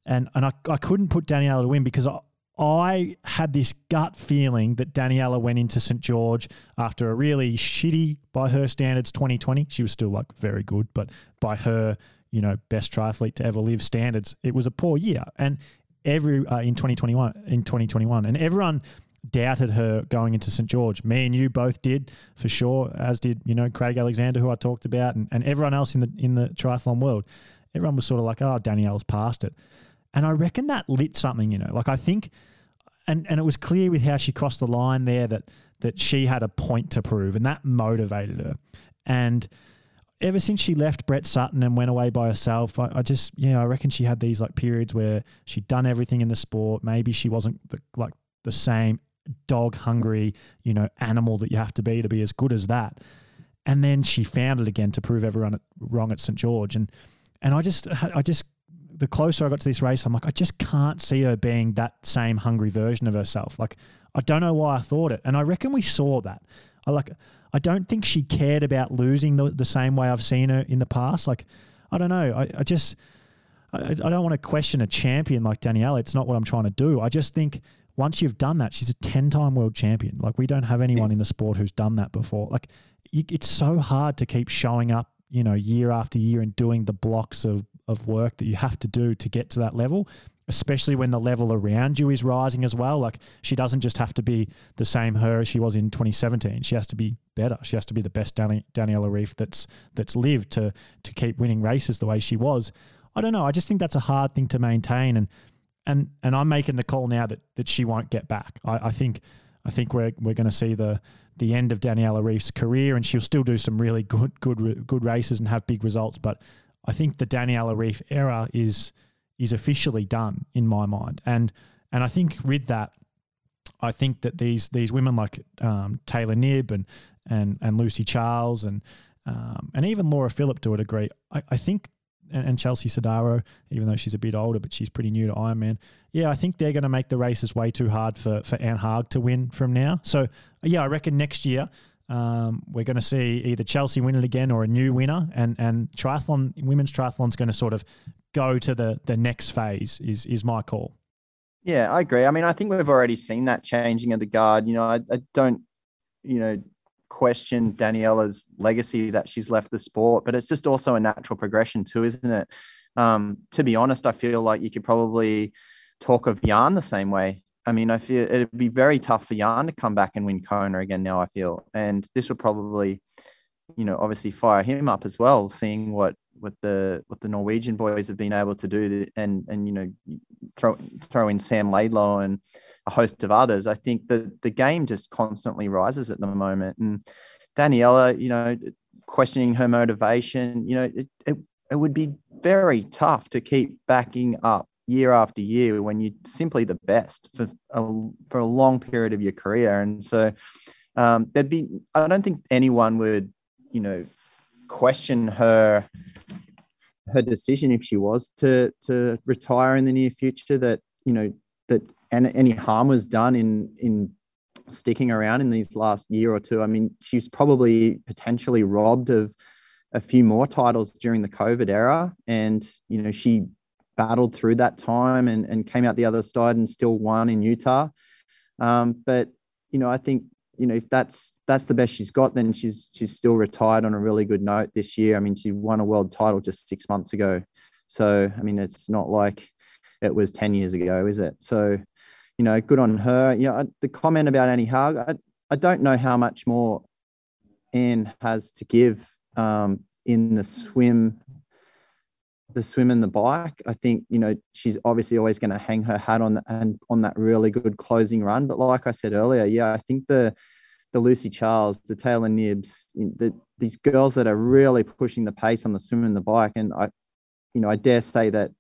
S1: and and I, I couldn't put Daniela to win because I, I had this gut feeling that Daniela went into St George after a really shitty, by her standards, 2020. She was still like very good, but by her, you know, best triathlete to ever live standards, it was a poor year. And every uh, in 2021, in 2021, and everyone doubted her going into St George. Me and you both did for sure, as did you know Craig Alexander, who I talked about, and, and everyone else in the in the triathlon world. Everyone was sort of like, "Oh, Danielle's past it," and I reckon that lit something. You know, like I think, and and it was clear with how she crossed the line there that that she had a point to prove, and that motivated her. And ever since she left Brett Sutton and went away by herself, I, I, just, know, I reckon she had these like periods where she'd done everything in the sport. Maybe she wasn't the, like the same dog hungry, you know, animal that you have to be to be as good as that. And then she found it again to prove everyone wrong at St George. And and I just I just the closer I got to this race, I'm like, I just can't see her being that same hungry version of herself. Like, I don't know why I thought it. And I reckon we saw that. I like I don't think she cared about losing the, the same way I've seen her in the past. Like, I don't know. I, I just I, I don't want to question a champion like Danielle. It's not what I'm trying to do. I just think once you've done that, she's a 10 time world champion. Like, we don't have anyone in the sport who's done that before. Like, you, it's so hard to keep showing up, you know, year after year and doing the blocks of, of work that you have to do to get to that level, especially when the level around you is rising as well. Like, she doesn't just have to be the same her as she was in 2017. She has to be better. She has to be the best Dani- Daniela Ryf that's that's lived to to keep winning races the way she was. I don't know. I just think that's a hard thing to maintain, and and and I'm making the call now that that she won't get back. I, I think I think we're we're going to see the the end of Daniela Ryf's career, and she'll still do some really good good good races and have big results. But I think the Daniela Ryf era is is officially done in my mind, and and I think with that, I think that these these women like um, Taylor Knibb and and and Lucy Charles and um, and even Laura Philipp to a degree, I, I think and, and Chelsea Sodaro, even though she's a bit older, but she's pretty new to Ironman. Yeah, I think they're going to make the races way too hard for for Anne Haug to win from now. So yeah, I reckon next year. Um, we're going to see either Chelsea win it again or a new winner, and and triathlon, women's triathlon is going to sort of go to the the next phase. Is is my call.
S2: Yeah, I agree. I mean, I think we've already seen that changing of the guard. You know, I, I don't, you know, question Daniela's legacy that she's left the sport, but it's just also a natural progression too, isn't it? Um, to be honest, I feel like you could probably talk of Jan the same way. I mean, I feel it'd be very tough for Jan to come back and win Kona again now, I feel. And this would probably, you know, obviously fire him up as well, seeing what what the what the Norwegian boys have been able to do and and you know throw throw in Sam Laidlow and a host of others. I think that the game just constantly rises at the moment. And Daniela, you know, questioning her motivation, you know, it, it, it would be very tough to keep backing up year after year when you're simply the best for a, for a long period of your career. And so um, there'd be, I don't think anyone would, you know, question her her decision if she was to to retire in the near future that you know that any harm was done in in sticking around in these last year or two. I mean, she's probably potentially robbed of a few more titles during the COVID era, and you know she battled through that time and and came out the other side and still won in Utah. Um, but you know, I think you know if that's that's the best she's got, then she's she's still retired on a really good note this year. I mean, she won a world title just six months ago, so I mean, it's not like it was 10 years ago, is it? So you know, good on her. You know, the comment about Annie Haug, I, I don't know how much more Anne has to give um, in the swim, the swim and the bike. I think you know she's obviously always going to hang her hat on the, and on that really good closing run. But like I said earlier, yeah, I think the the Lucy Charles, the Taylor Knibbs, the, these girls that are really pushing the pace on the swim and the bike, and I, you know, I dare say that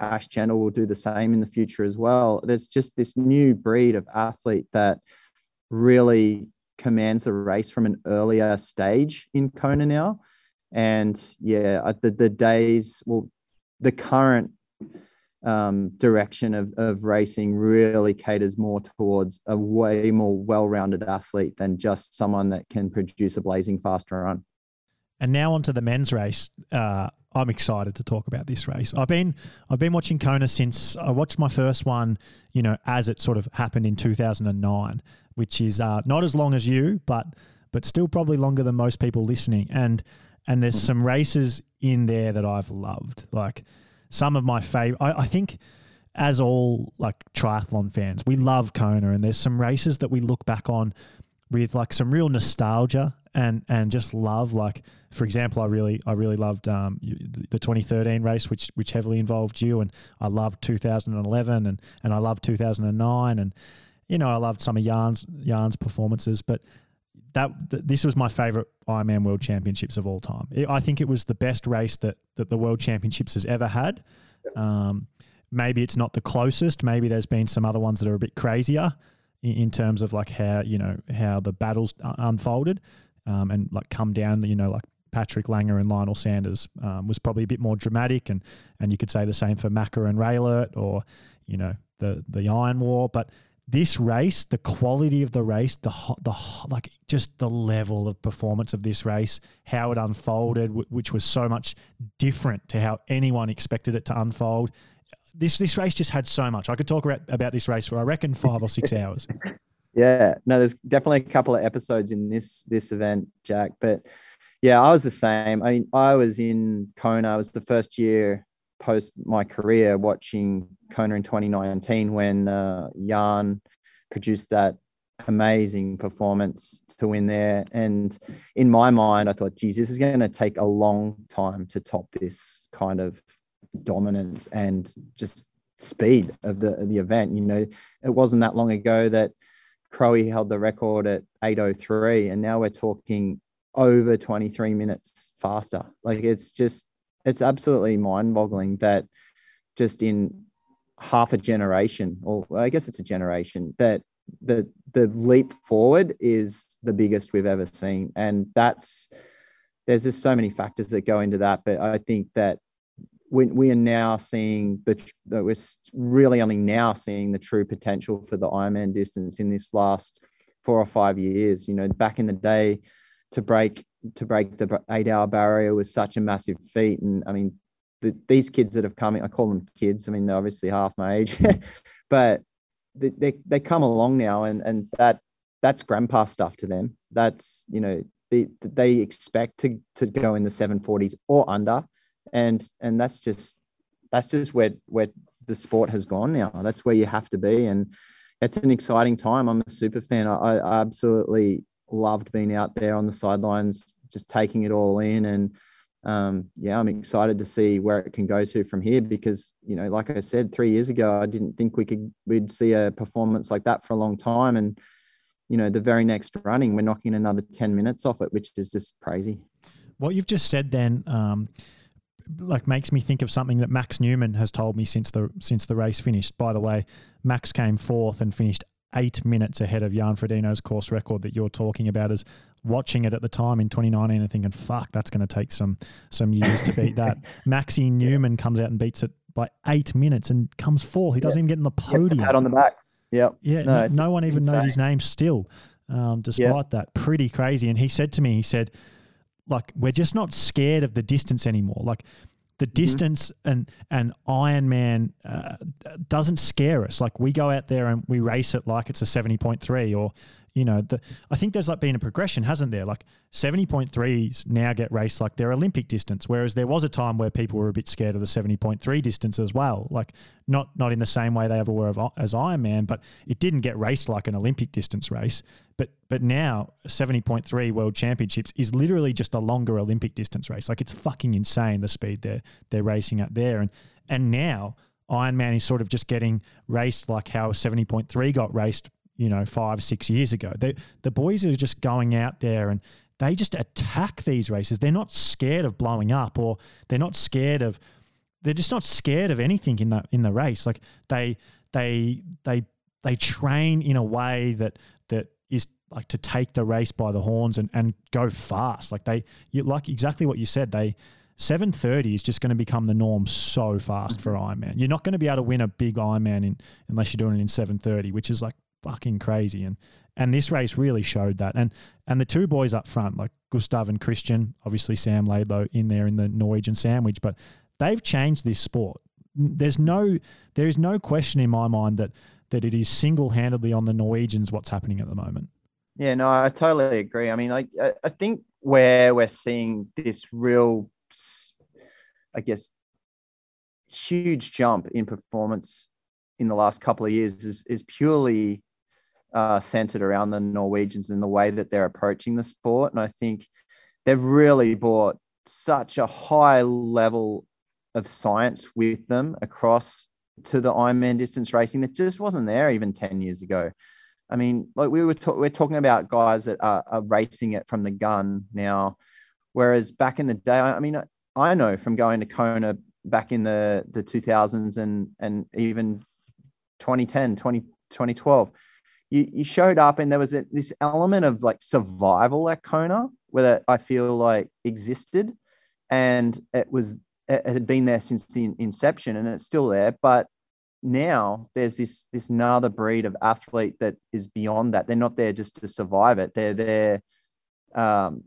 S2: Ash Jenner will do the same in the future as well. There's just this new breed of athlete that really commands the race from an earlier stage in Kona now. And yeah, the, the days, well, the current um, direction of, of racing really caters more towards a way more well rounded athlete than just someone that can produce a blazing fast run.
S1: And now onto the men's race. Uh, I'm excited to talk about this race. I've been I've been watching Kona since I watched my first one, you know, as it sort of happened in 2009, which is uh, not as long as you, but but still probably longer than most people listening. And and there's mm-hmm. some races in there that I've loved. Like some of my favorite. I, I think as all like triathlon fans, we love Kona, and there's some races that we look back on with like some real nostalgia and and just love. Like for example, I really I really loved um, the 2013 race, which which heavily involved you, and I loved 2011 and and I loved 2009, and you know I loved some of Jan's Jan's performances, but. That, this was my favorite Ironman World Championships of all time. I think it was the best race that that the World Championships has ever had. Um, maybe it's not the closest. Maybe there's been some other ones that are a bit crazier in, in terms of like how you know how the battles unfolded um, and like come down. You know, like Patrick Lange and Lionel Sanders um, was probably a bit more dramatic, and and you could say the same for Macca and Raelert, or you know the the Iron War. But this race, the quality of the race, the hot the hot like just the level of performance of this race, how it unfolded, which was so much different to how anyone expected it to unfold. this this race just had so much. I could talk about, about this race for I reckon five or six hours.
S2: Yeah, no, there's definitely a couple of episodes in this this event, Jack. But yeah, I was the same. I mean, I was in Kona. It was the first year post my career watching Kona in 2019 when uh, Jan produced that amazing performance to win there. And in my mind, I thought, geez, this is going to take a long time to top this kind of dominance and just speed of the of the event. You know, it wasn't that long ago that Crowie held the record at 803, and now we're talking over 23 minutes faster. Like it's just it's absolutely mind-boggling that just in half a generation, or I guess it's a generation, that the the leap forward is the biggest we've ever seen, and that's there's just so many factors that go into that. But I think that we, we are now seeing the we're really only now seeing the true potential for the Ironman distance in this last four or five years. You know, back in the day, to break to break the eight hour barrier was such a massive feat, and I mean, the, these kids that have come, I call them kids. I mean, they're obviously half my age, but they, they they come along now, and and that that's grandpa stuff to them. That's you know they they expect to to go in the 740s or under and and that's just that's just where where the sport has gone now. That's where you have to be, and it's an exciting time. I'm a super fan. I, I absolutely loved being out there on the sidelines, just taking it all in, and um, yeah, I'm excited to see where it can go to from here because you know, like I said, three years ago, I didn't think we could we'd see a performance like that for a long time, and you know, the very next running, we're knocking another ten minutes off it, which is just crazy.
S1: What you've just said, then. Um like makes me think of something that Max Neumann has told me since the since the race finished. By the way, Max came fourth and finished eight minutes ahead of Jan Frodeno's course record that you're talking about. As watching it at the time in 2019 and thinking, "Fuck, that's going to take some some years to beat that." Maxi Neumann comes out and beats it by eight minutes and comes fourth. He doesn't even get in the podium.
S2: Pat on the back. Yep.
S1: Yeah. No, no, one even insane. knows his name still, um, despite yep. that. Pretty crazy. And he said to me, he said like we're just not scared of the distance anymore. Like the mm-hmm. distance mm-hmm. and and Ironman uh, doesn't scare us. Like we go out there and we race it like it's a seventy point three or you know, the, I think there's like been a progression, hasn't there? Like 70.3s now get raced like their Olympic distance, whereas there was a time where people were a bit scared of the 70.3 distance as well. Like not not in the same way they ever were of, as Ironman, but it didn't get raced like an Olympic distance race. But but now 70.3 World Championships is literally just a longer Olympic distance race. Like it's fucking insane the speed they're they're racing at there, and and now. Ironman is sort of just getting raced like how 70.3 got raced you know, five, six years ago. They, the boys are just going out there and they just attack these races. They're not scared of blowing up or they're not scared of they're just not scared of anything in the in the race. Like they they they they train in a way that that is like to take the race by the horns and, and go fast. Like they you like exactly what you said. They 730 is just going to become the norm so fast for mm-hmm. Ironman. You're not going to be able to win a big Ironman in unless you're doing it in 730, which is like fucking crazy. And and this race really showed that. And and the two boys up front, like Gustav and Christian, obviously Sam Laidlow in there in the Norwegian sandwich, but they've changed this sport. There's no there is no question in my mind that that it is single handedly on the Norwegians what's happening at the moment.
S2: Yeah, no, I totally agree. I mean, I I think where we're seeing this real, I guess, huge jump in performance in the last couple of years is is purely uh, centered around the Norwegians and the way that they're approaching the sport. And I think they've really brought such a high level of science with them across to the Ironman distance racing that just wasn't there even 10 years ago. I mean, like we were, we're talking about guys that are, are, racing it from the gun now, whereas back in the day, I mean, I know from going to Kona back in the, the 2000s and, and even 2010, 20, 2012, you, you showed up and there was a, this element of like survival at Kona where I feel like existed and it was it had been there since the inception and it's still there but now there's this this another breed of athlete that is beyond that. They're not there just to survive it. They're there um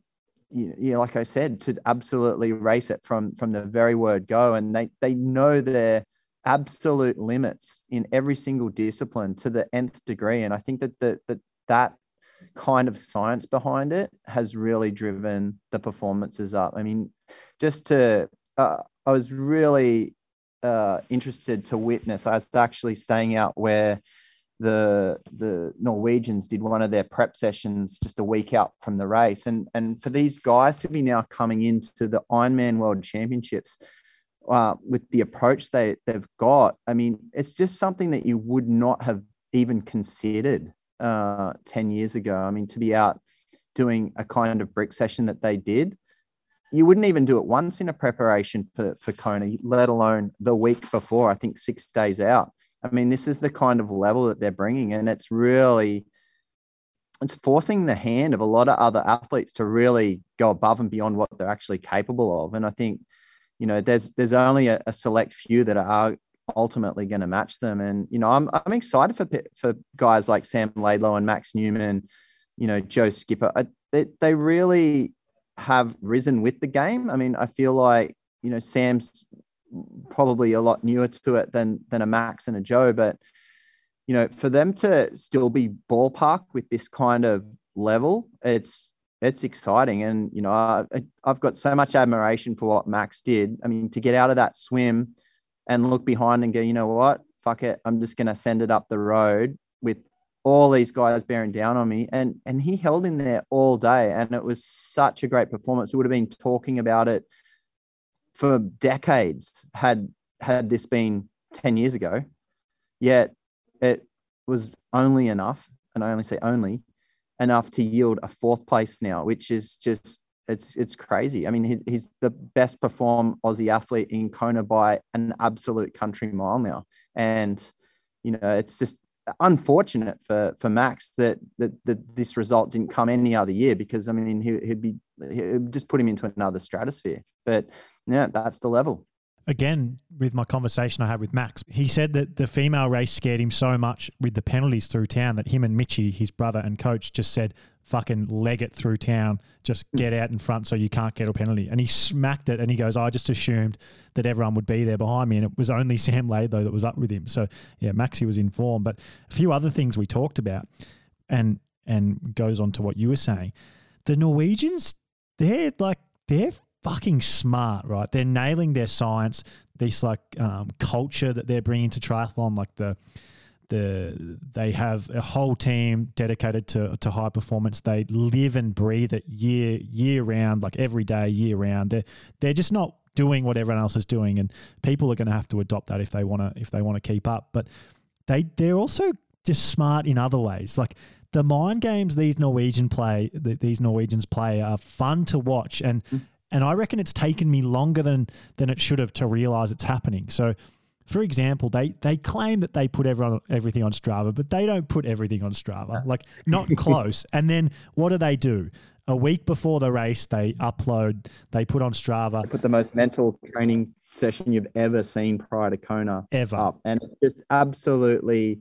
S2: you, know like i said to absolutely race it from from the very word go and they they know their absolute limits in every single discipline to the nth degree. And I think that the, that that kind of science behind it has really driven the performances up. I mean, just to, uh, I was really uh, interested to witness. I was actually staying out where the the Norwegians did one of their prep sessions just a week out from the race, and and for these guys to be now coming into the Ironman World Championships uh, with the approach they they've got, I mean, it's just something that you would not have even considered uh, ten years ago. I mean, to be out doing a kind of brick session that they did, you wouldn't even do it once in a preparation for for Kona, let alone the week before. I think six days out I mean, this is the kind of level that they're bringing, and it's really it's forcing the hand of a lot of other athletes to really go above and beyond what they're actually capable of. And I think, you know, there's there's only a, a select few that are ultimately going to match them. And you know, I'm I'm excited for for guys like Sam Laidlow and Max Neumann, you know, Joe Skipper. I, they they really have risen with the game. I mean, I feel like you know Sam's probably a lot newer to it than than a Max and a Joe, but you know, for them to still be ballpark with this kind of level, it's it's exciting. And you know, I, I've got so much admiration for what Max did. I mean, to get out of that swim and look behind and go, you know what, fuck it, I'm just going to send it up the road with all these guys bearing down on me. And and he held in there all day and it was such a great performance. We would have been talking about it for decades had had this been 10 years ago. Yet it was only enough and i only say only enough to yield a fourth place now which is just it's it's crazy i mean he, he's the best performed aussie athlete in kona by an absolute country mile now and you know it's just unfortunate for for Max that, that that this result didn't come any other year because I mean he, would be he'd just put him into another stratosphere. But yeah, that's the level.
S1: Again, with my conversation I had with Max, he said that the female race scared him so much with the penalties through town that him and Mitchy, his brother and coach, just said, fucking leg it through town, just hmm. get out in front so you can't get a penalty. And he smacked it and he goes, I just assumed that everyone would be there behind me. And it was only Sam Laidlow that was up with him. So yeah, Maxi was in form. But a few other things we talked about and and goes on to what you were saying. The Norwegians, they're like they're fucking smart, right? They're nailing their science, this like um, culture that they're bringing to triathlon, like the the they have a whole team dedicated to, to high performance. They live and breathe it year year round, like every day, year round. They're they're just not doing what everyone else is doing, and people are going to have to adopt that if they want to if they want to keep up. But they they're also just smart in other ways, like. The mind games these Norwegian play, these Norwegians play, are fun to watch, and mm. And I reckon it's taken me longer than than it should have to realize it's happening. So for example, they they claim that they put everyone everything on Strava, but they don't put everything on Strava, like not close. and then what do they do? A week before the race, they upload, they put on Strava. They
S2: put the most mental training session you've ever seen prior to Kona
S1: ever up,
S2: and just absolutely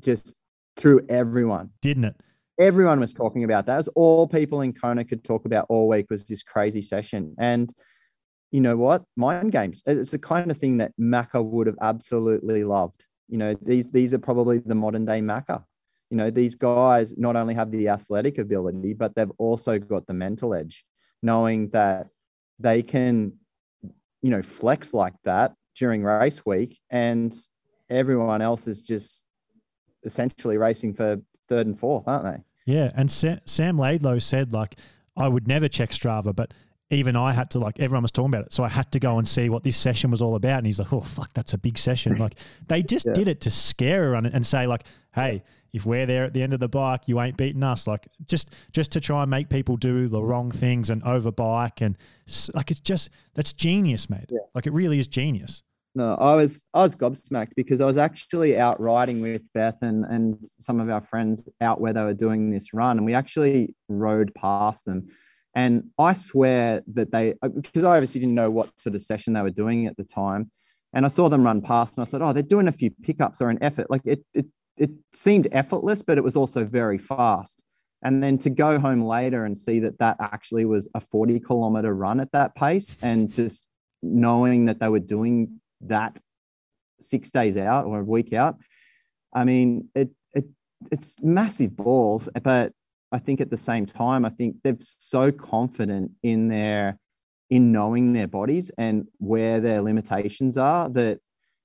S2: just through everyone,
S1: didn't it?
S2: Everyone was talking about that. All people in Kona could talk about all week was this crazy session, and you know what? Mind games. It's the kind of thing that Macca would have absolutely loved. You know, these these are probably the modern day Macca. You know, these guys not only have the athletic ability, but they've also got the mental edge, knowing that they can, you know, flex like that during race week, and everyone else is just essentially racing for third and fourth, aren't they?
S1: Yeah, and Sam, Sam Laidlow said like, I would never check Strava, but even I had to like everyone was talking about it, so I had to go and see what this session was all about. And he's like, "Oh fuck, that's a big session." Like they just yeah. did it to scare her and say like, "Hey, if we're there at the end of the bike, you ain't beating us." Like just just to try and make people do the wrong things and overbike and like it's just that's genius, mate. Yeah. Like it really is genius.
S2: No, I was I was gobsmacked because I was actually out riding with Beth and and some of our friends out where they were doing this run, and we actually rode past them and I swear that they, uh, because I obviously didn't know what sort of session they were doing at the time. And I saw them run past and I thought, oh, they're doing a few pickups or an effort. Like it, it, it seemed effortless, but it was also very fast. And then to go home later and see that that actually was a 40 kilometer run at that pace and just knowing that they were doing that six days out or a week out. I mean, it it it's massive balls, but I think at the same time, I think they're so confident in their in knowing their bodies and where their limitations are that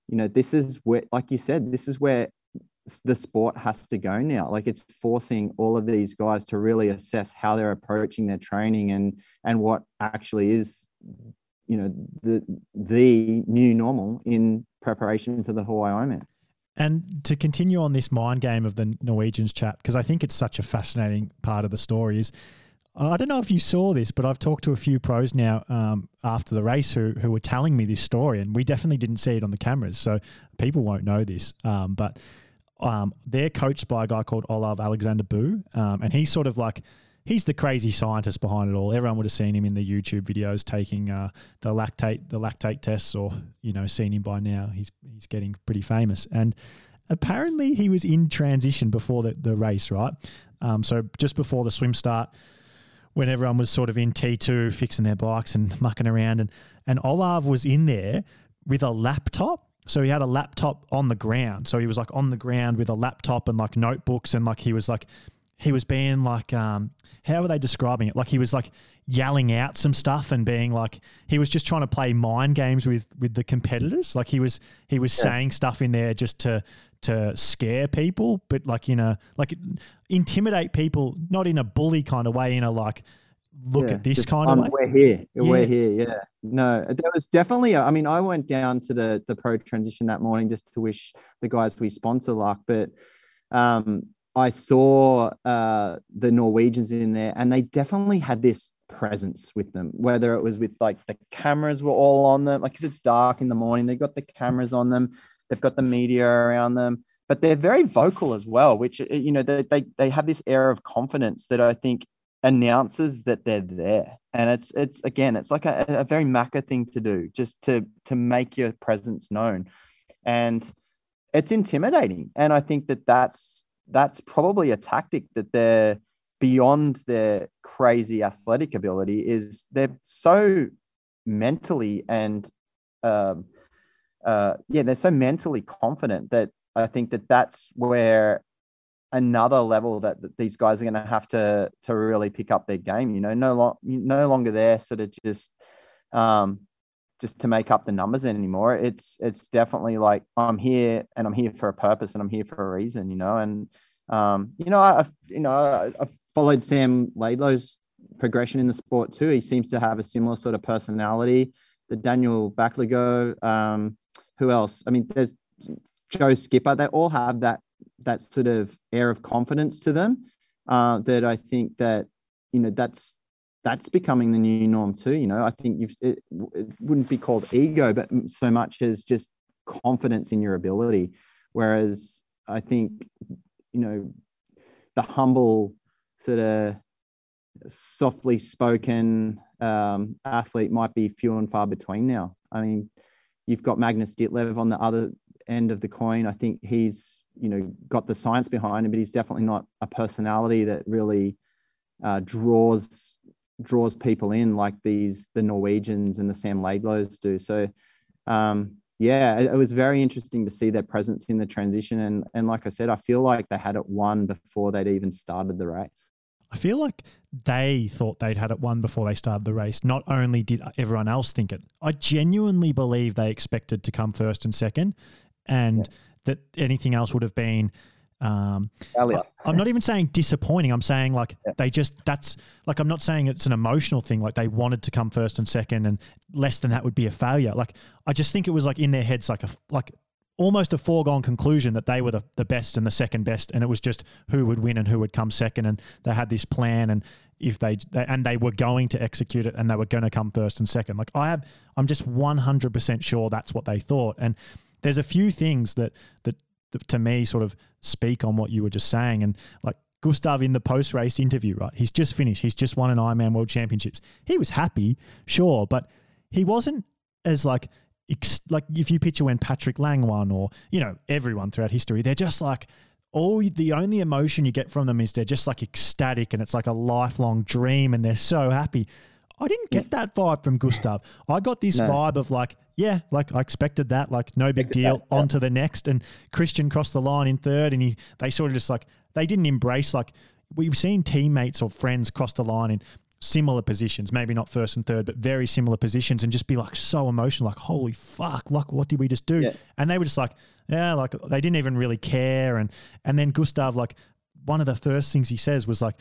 S2: you know this is where like you said this is where the sport has to go now like it's forcing all of these guys to really assess how they're approaching their training and and what actually is you know the the new normal in preparation for the Hawaii Ironman.
S1: And to continue on this mind game of the Norwegians chat, because I think it's such a fascinating part of the story is I don't know if you saw this, but I've talked to a few pros now um, after the race who, who were telling me this story, and we definitely didn't see it on the cameras, so people won't know this. Um, but um, they're coached by a guy called Olav Aleksander Bu, um, and he's sort of like he's the crazy scientist behind it all. Everyone would have seen him in the YouTube videos taking uh, the lactate the lactate tests, or you know, seen him by now. He's he's getting pretty famous, and apparently he was in transition before the, the race, right? Um, so just before the swim start when everyone was sort of in T2 fixing their bikes and mucking around. And, and Olav was in there with a laptop. So he had a laptop on the ground. So he was like on the ground with a laptop and like notebooks and like he was like, he was being like, um, how were they describing it? Like he was like yelling out some stuff and being like, he was just trying to play mind games with with the competitors. Like he was he was yeah. saying stuff in there just to to scare people, but like in a like intimidate people, not in a bully kind of way, in a like look
S2: yeah,
S1: at this kind of way.
S2: We're here. Yeah. We're here. Yeah. No, there was definitely. A, I mean, I went down to the the pro transition that morning just to wish the guys we sponsor luck, but um, I saw uh, the Norwegians in there, and they definitely had this presence with them. Whether it was with like the cameras were all on them, like because it's dark in the morning, they've got the cameras on them They've got the media around them, but they're very vocal as well, which, uh, you know, they, they, they have this air of confidence that I think announces that they're there. And it's, it's again, it's like a, a very Macca thing to do, just to, to make your presence known. And it's intimidating. And I think that that's, that's probably a tactic that they're beyond their crazy athletic ability is they're so mentally and um, uh, yeah, they're so mentally confident that I think that that's where another level that, that these guys are going to have to to really pick up their game. You know, no lo- no longer there sort of just um, just to make up the numbers anymore. It's it's definitely like I'm here and I'm here for a purpose and I'm here for a reason. You know, and um, you know I've you know I've followed Sam Laidlow's progression in the sport too. He seems to have a similar sort of personality. The Daniel Bachliger, um, who else? I mean, there's Joe Skipper. They all have that that sort of air of confidence to them uh, that I think that you know that's that's becoming the new norm too. You know, I think you've it, it wouldn't be called ego, but so much as just confidence in your ability. Whereas I think you know the humble sort of softly spoken um, athlete might be few and far between now. I mean, You've got Magnus Ditlev on the other end of the coin. I think he's, you know, got the science behind him, but he's definitely not a personality that really uh, draws draws people in like these the Norwegians and the Sam Laidlows do. So um, yeah, it, it, was very interesting to see their presence in the transition. And and like I said, I feel like they had it won before they'd even started the race.
S1: I feel like they thought they'd had it won before they started the race. Not only did everyone else think it, I genuinely believe they expected to come first and second, and yeah. that anything else would have been. Um, I, am not even saying disappointing. I'm saying like yeah. they just that's like I'm not saying it's an emotional thing. Like they wanted to come first and second, and less than that would be a failure. Like I just think it was like in their heads like a like almost a foregone conclusion that they were the, the best and the second best, and it was just who would win and who would come second. And they had this plan, and if they, they and they were going to execute it, and they were going to come first and second. Like I have, I'm just 100 percent sure that's what they thought. And there's a few things that, that to me sort of speak on what you were just saying, and like Gustav in the post race interview, right? He's just finished. He's just won an Ironman World Championships. He was happy, sure, but he wasn't as like like if you picture when Patrick Lange won, or you know everyone throughout history, they're just like all the only emotion you get from them is they're just like ecstatic, and it's like a lifelong dream, and they're so happy. I didn't get that vibe from Gustav. I got this
S2: No.
S1: vibe of like, yeah, like I expected that, like no big deal.
S2: that.
S1: On to the next, and Christian crossed the line in third, and he they sort of just like they didn't embrace like we've seen teammates or friends cross the line in similar positions, maybe not first and third, but very similar positions, and just be like so emotional, like holy fuck, like what did we just do?
S2: Yeah.
S1: And they were just like, yeah, like they didn't even really care, and and then Gustav like. One of the first things he says was like,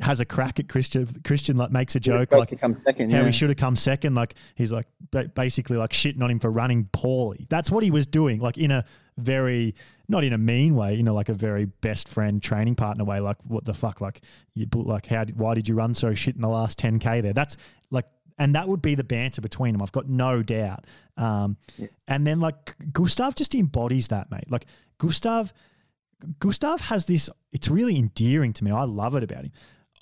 S1: has a crack at Christian. Christian like makes a joke like,
S2: come second.
S1: how
S2: yeah.
S1: he should have come second. Like he's like basically like shitting on him for running poorly. That's what he was doing, like in a very not in a mean way, you know, like a very best friend training partner way. Like what the fuck, like you like how why did you run so shit in the last ten k there? That's like. And that would be the banter between them. I've got no doubt. Um,
S2: Yeah.
S1: And then like Gustav just embodies that, mate. Like Gustav, Gustav has this. It's really endearing to me. I love it about him.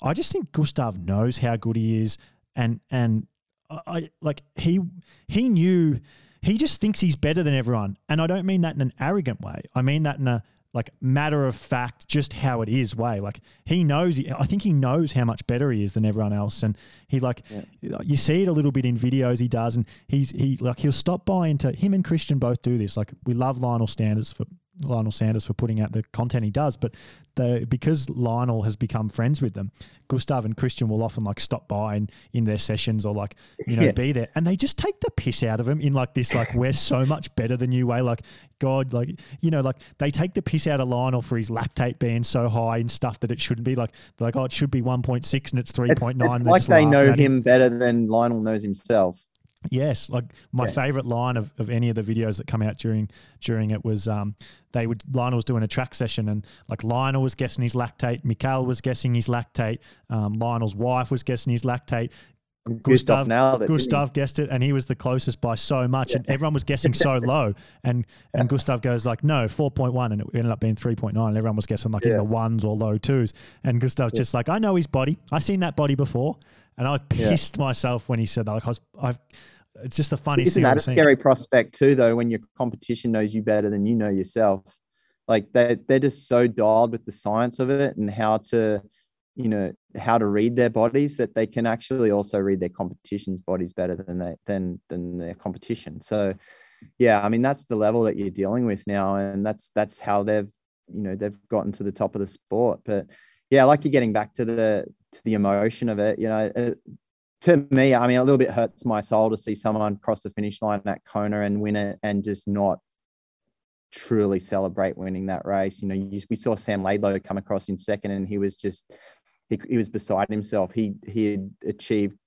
S1: I just think Gustav knows how good he is, and and I, like he he knew he just thinks he's better than everyone, and I don't mean that in an arrogant way. I mean that in a like matter of fact, just how it is way. Like he knows. I think he knows how much better he is than everyone else, and he like you see it a little bit in videos he does, and he's he like he'll stop by into him and Christian both do this. Like we love Lionel Sanders for Lionel Sanders for putting out the content he does, but the because Lionel has become friends with them, Gustav and Christian will often like stop by and in their sessions or like you know
S2: Yeah.
S1: be there, and they just take the piss out of him in like this like we're so much better than you way. Like God, like you know, like they take the piss out of Lionel for his lactate being so high and stuff that it shouldn't be. Like like oh, it should be one point six and it's three point nine.
S2: Like they know him better than Lionel knows himself.
S1: Yes, like my
S2: Yeah.
S1: favorite line of, of any of the videos that come out during during it was um they would Lionel was doing a track session and like Lionel was guessing his lactate, Mikal was guessing his lactate, um, Lionel's wife was guessing his lactate,
S2: Gustav
S1: Gustav
S2: nailed it.
S1: Gustav guessed it and he was the closest by so much and everyone was guessing so low and and Gustav goes like no 4.1 and it ended up being 3.9 and everyone was guessing like in the ones or low twos. And Gustav's just like I know his body. I've seen that body before and I
S2: Yeah.
S1: pissed myself when he said that like I was I it's just the funniest
S2: Isn't
S1: thing I've
S2: that a
S1: ever seen.
S2: scary prospect too, though, when your competition knows you better than you know yourself? Like they they're just so dialed with the science of it and how to, you know, how to read their bodies that they can actually also read their competition's bodies better than they than than their competition. So yeah, I mean that's the level that you're dealing with now, and that's that's how they've you know they've gotten to the top of the sport. But yeah, I like you getting back to the to the emotion of it. You know, it, to me, I mean, a little bit hurts my soul to see someone cross the finish line at Kona and win it and just not truly celebrate winning that race. You know, you, we saw Sam Laidlow come across in second and he was just, he, he was beside himself. He, he had achieved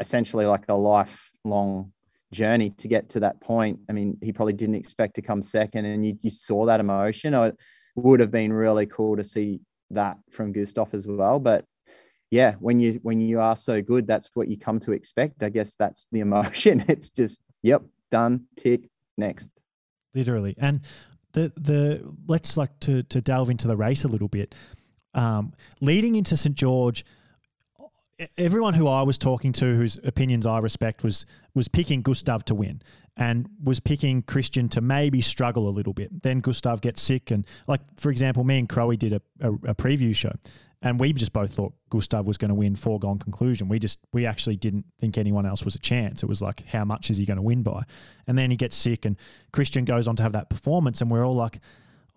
S2: essentially like a lifelong journey to get to that point. I mean, he probably didn't expect to come second and you, you saw that emotion. It would have been really cool to see that from Gustav as well. But yeah, when you when you are so good, that's what you come to expect. I guess that's the emotion. It's just, yep, done, tick, next.
S1: literally. And the the let's like to to delve into the race a little bit. Um, leading into St George, everyone who I was talking to, whose opinions I respect, was was picking Gustav to win, and was picking Christian to maybe struggle a little bit. Then Gustav gets sick, and like for example, me and Crowe did a, a, a preview show, and we just both thought Gustav was going to win foregone conclusion. We just we actually didn't think anyone else was a chance. It was like how much is he going to win by? And then he gets sick, and Christian goes on to have that performance, and we're all like,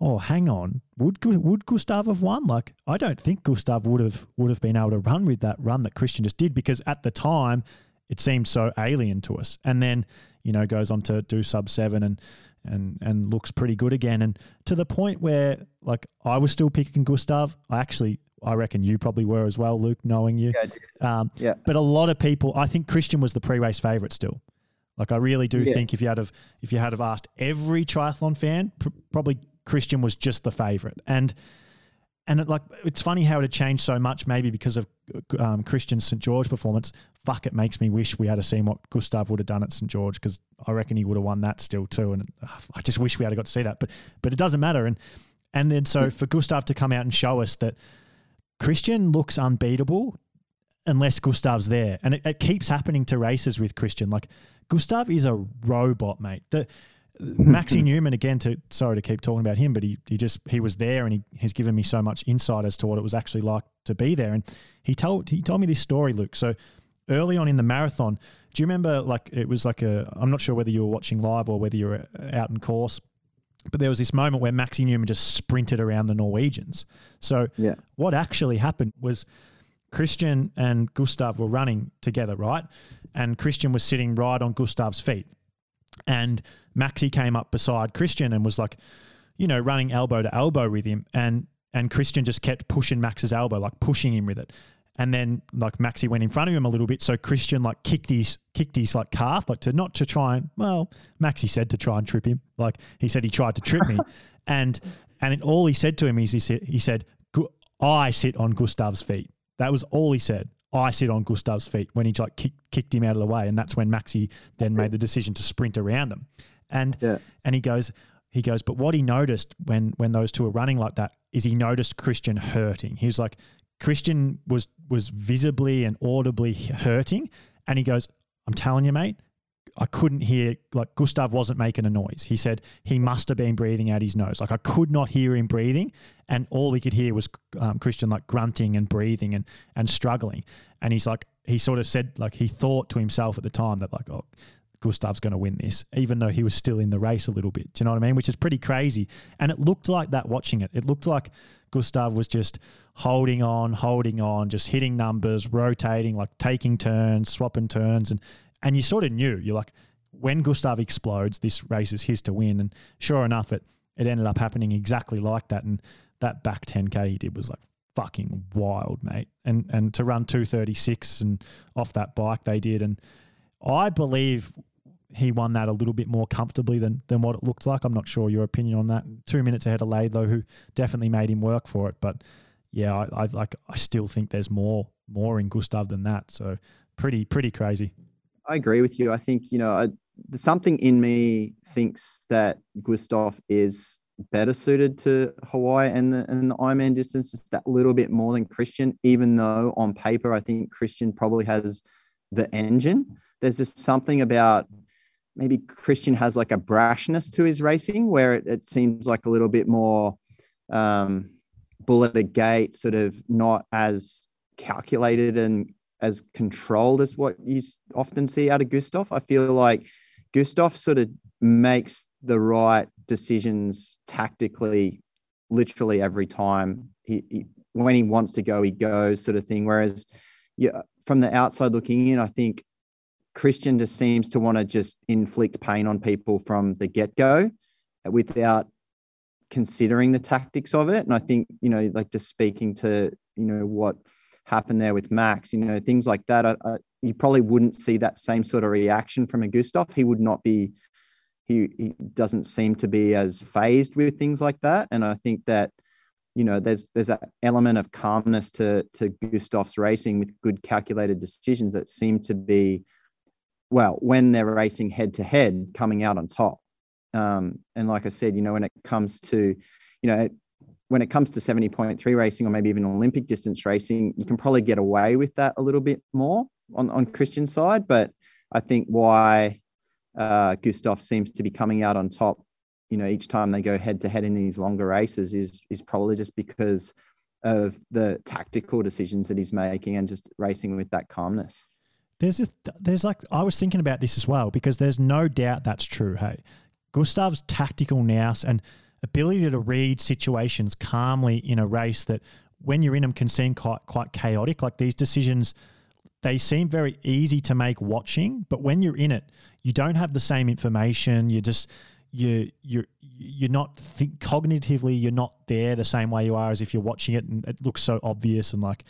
S1: oh, hang on, would would Gustav have won? Like, I don't think Gustav would have would have been able to run with that run that Christian just did because at the time it seemed so alien to us. And then you know goes on to do sub seven and and and looks pretty good again, and to the point where like I was still picking Gustav. I actually. I reckon you probably were as well, Luke, knowing you. Um,
S2: Yeah.
S1: But a lot of people, I think Christian was the pre-race favorite still. Like I really do
S2: Yeah.
S1: think if you had have if you had have asked every triathlon fan, pr- probably Christian was just the favorite. And and it, like it's funny how it had changed so much, maybe because of um, Christian's St George performance. Fuck, it makes me wish we had seen what Gustav would have done at St George because I reckon he would have won that still too. And I just wish we had got to see that, but but it doesn't matter. And and then so for Gustav to come out and show us that Christian looks unbeatable unless Gustav's there. And it, it keeps happening to races with Christian. Like Gustav is a robot, mate. The Maxi Neumann again to sorry to keep talking about him, but he he just he was there and he has given me so much insight as to what it was actually like to be there. And he told he told me this story, Luke. So early on in the marathon, do you remember like it was like a I'm not sure whether you were watching live or whether you were out in course, but there was this moment where Maxi Neumann just sprinted around the Norwegians. So
S2: Yeah.
S1: what actually happened was Christian and Gustav were running together, right? And Christian was sitting right on Gustav's feet. And Maxi came up beside Christian and was like, you know, running elbow to elbow with him. And and Christian just kept pushing Max's elbow, like pushing him with it. And then like Maxi went in front of him a little bit. So Christian like kicked his kicked his like calf, like to not to try and well, Maxi said to try and trip him. Like he said he tried to trip me. And and it, all he said to him is he said he said, I sit on Gustav's feet. That was all he said. I sit on Gustav's feet when he like kick, kicked him out of the way, and that's when Maxi then made the decision to sprint around him. And
S2: Yeah.
S1: and he goes, he goes, but what he noticed when when those two were running like that is he noticed Christian hurting. He was like, Christian was was visibly and audibly hurting, and he goes, I'm telling you, mate. I couldn't hear like Gustav wasn't making a noise. He said he must have been breathing out his nose. Like I could not hear him breathing, and all he could hear was um, Christian like grunting and breathing and and struggling. And he's like he sort of said like he thought to himself at the time that like oh Gustav's going to win this, even though he was still in the race a little bit. Do you know what I mean? Which is pretty crazy. And it looked like that watching it. It looked like Gustav was just holding on, holding on, just hitting numbers, rotating, like taking turns, swapping turns. And, and you sort of knew, you're like, when Gustav explodes, this race is his to win. And sure enough, it, it ended up happening exactly like that. And that back 10K he did was like fucking wild, mate. And, and to run 236 and off that bike they did. And, I believe he won that a little bit more comfortably than than what it looked like. I'm not sure your opinion on that. Two minutes ahead of Laidlow, who definitely made him work for it. But yeah, I, I like I still think there's more more in Gustav than that. So pretty pretty crazy.
S2: I agree with you. I think you know I, something in me thinks that Gustav is better suited to Hawaii and the and the Ironman distance just that little bit more than Christian. Even though on paper I think Christian probably has the engine. There's just something about maybe Christian has like a brashness to his racing where it, it seems like a little bit more um, bull at a gate, sort of not as calculated and as controlled as what you often see out of Gustav. I feel like Gustav sort of makes the right decisions tactically, literally every time. He, he when he wants to go, he goes, sort of thing. Whereas, yeah, from the outside looking in, I think Christian just seems to want to just inflict pain on people from the get go, without considering the tactics of it. And I think you know, like just speaking to you know what happened there with Max, you know, things like that. I, I, you probably wouldn't see that same sort of reaction from a Gustav. He would not be. He, he doesn't seem to be as phased with things like that, and I think that you know there's there's that element of calmness to to Gustav's racing with good calculated decisions that seem to be well when they're racing head to head coming out on top. Um, and like I said, you know, when it comes to you know when it comes to 70.3 racing or maybe even Olympic distance racing, you can probably get away with that a little bit more on, on Christian's side. But I think why uh, Gustav seems to be coming out on top, you know, each time they go head to head in these longer races is is probably just because of the tactical decisions that he's making and just racing with that calmness.
S1: There's a, there's like I was thinking about this as well because there's no doubt that's true. Hey, Gustav's tactical nous and ability to read situations calmly in a race that when you're in them can seem quite quite chaotic. Like these decisions, they seem very easy to make watching, but when you're in it, you don't have the same information. You just you you're you're not think cognitively you're not there the same way you are as if you're watching it and it looks so obvious and like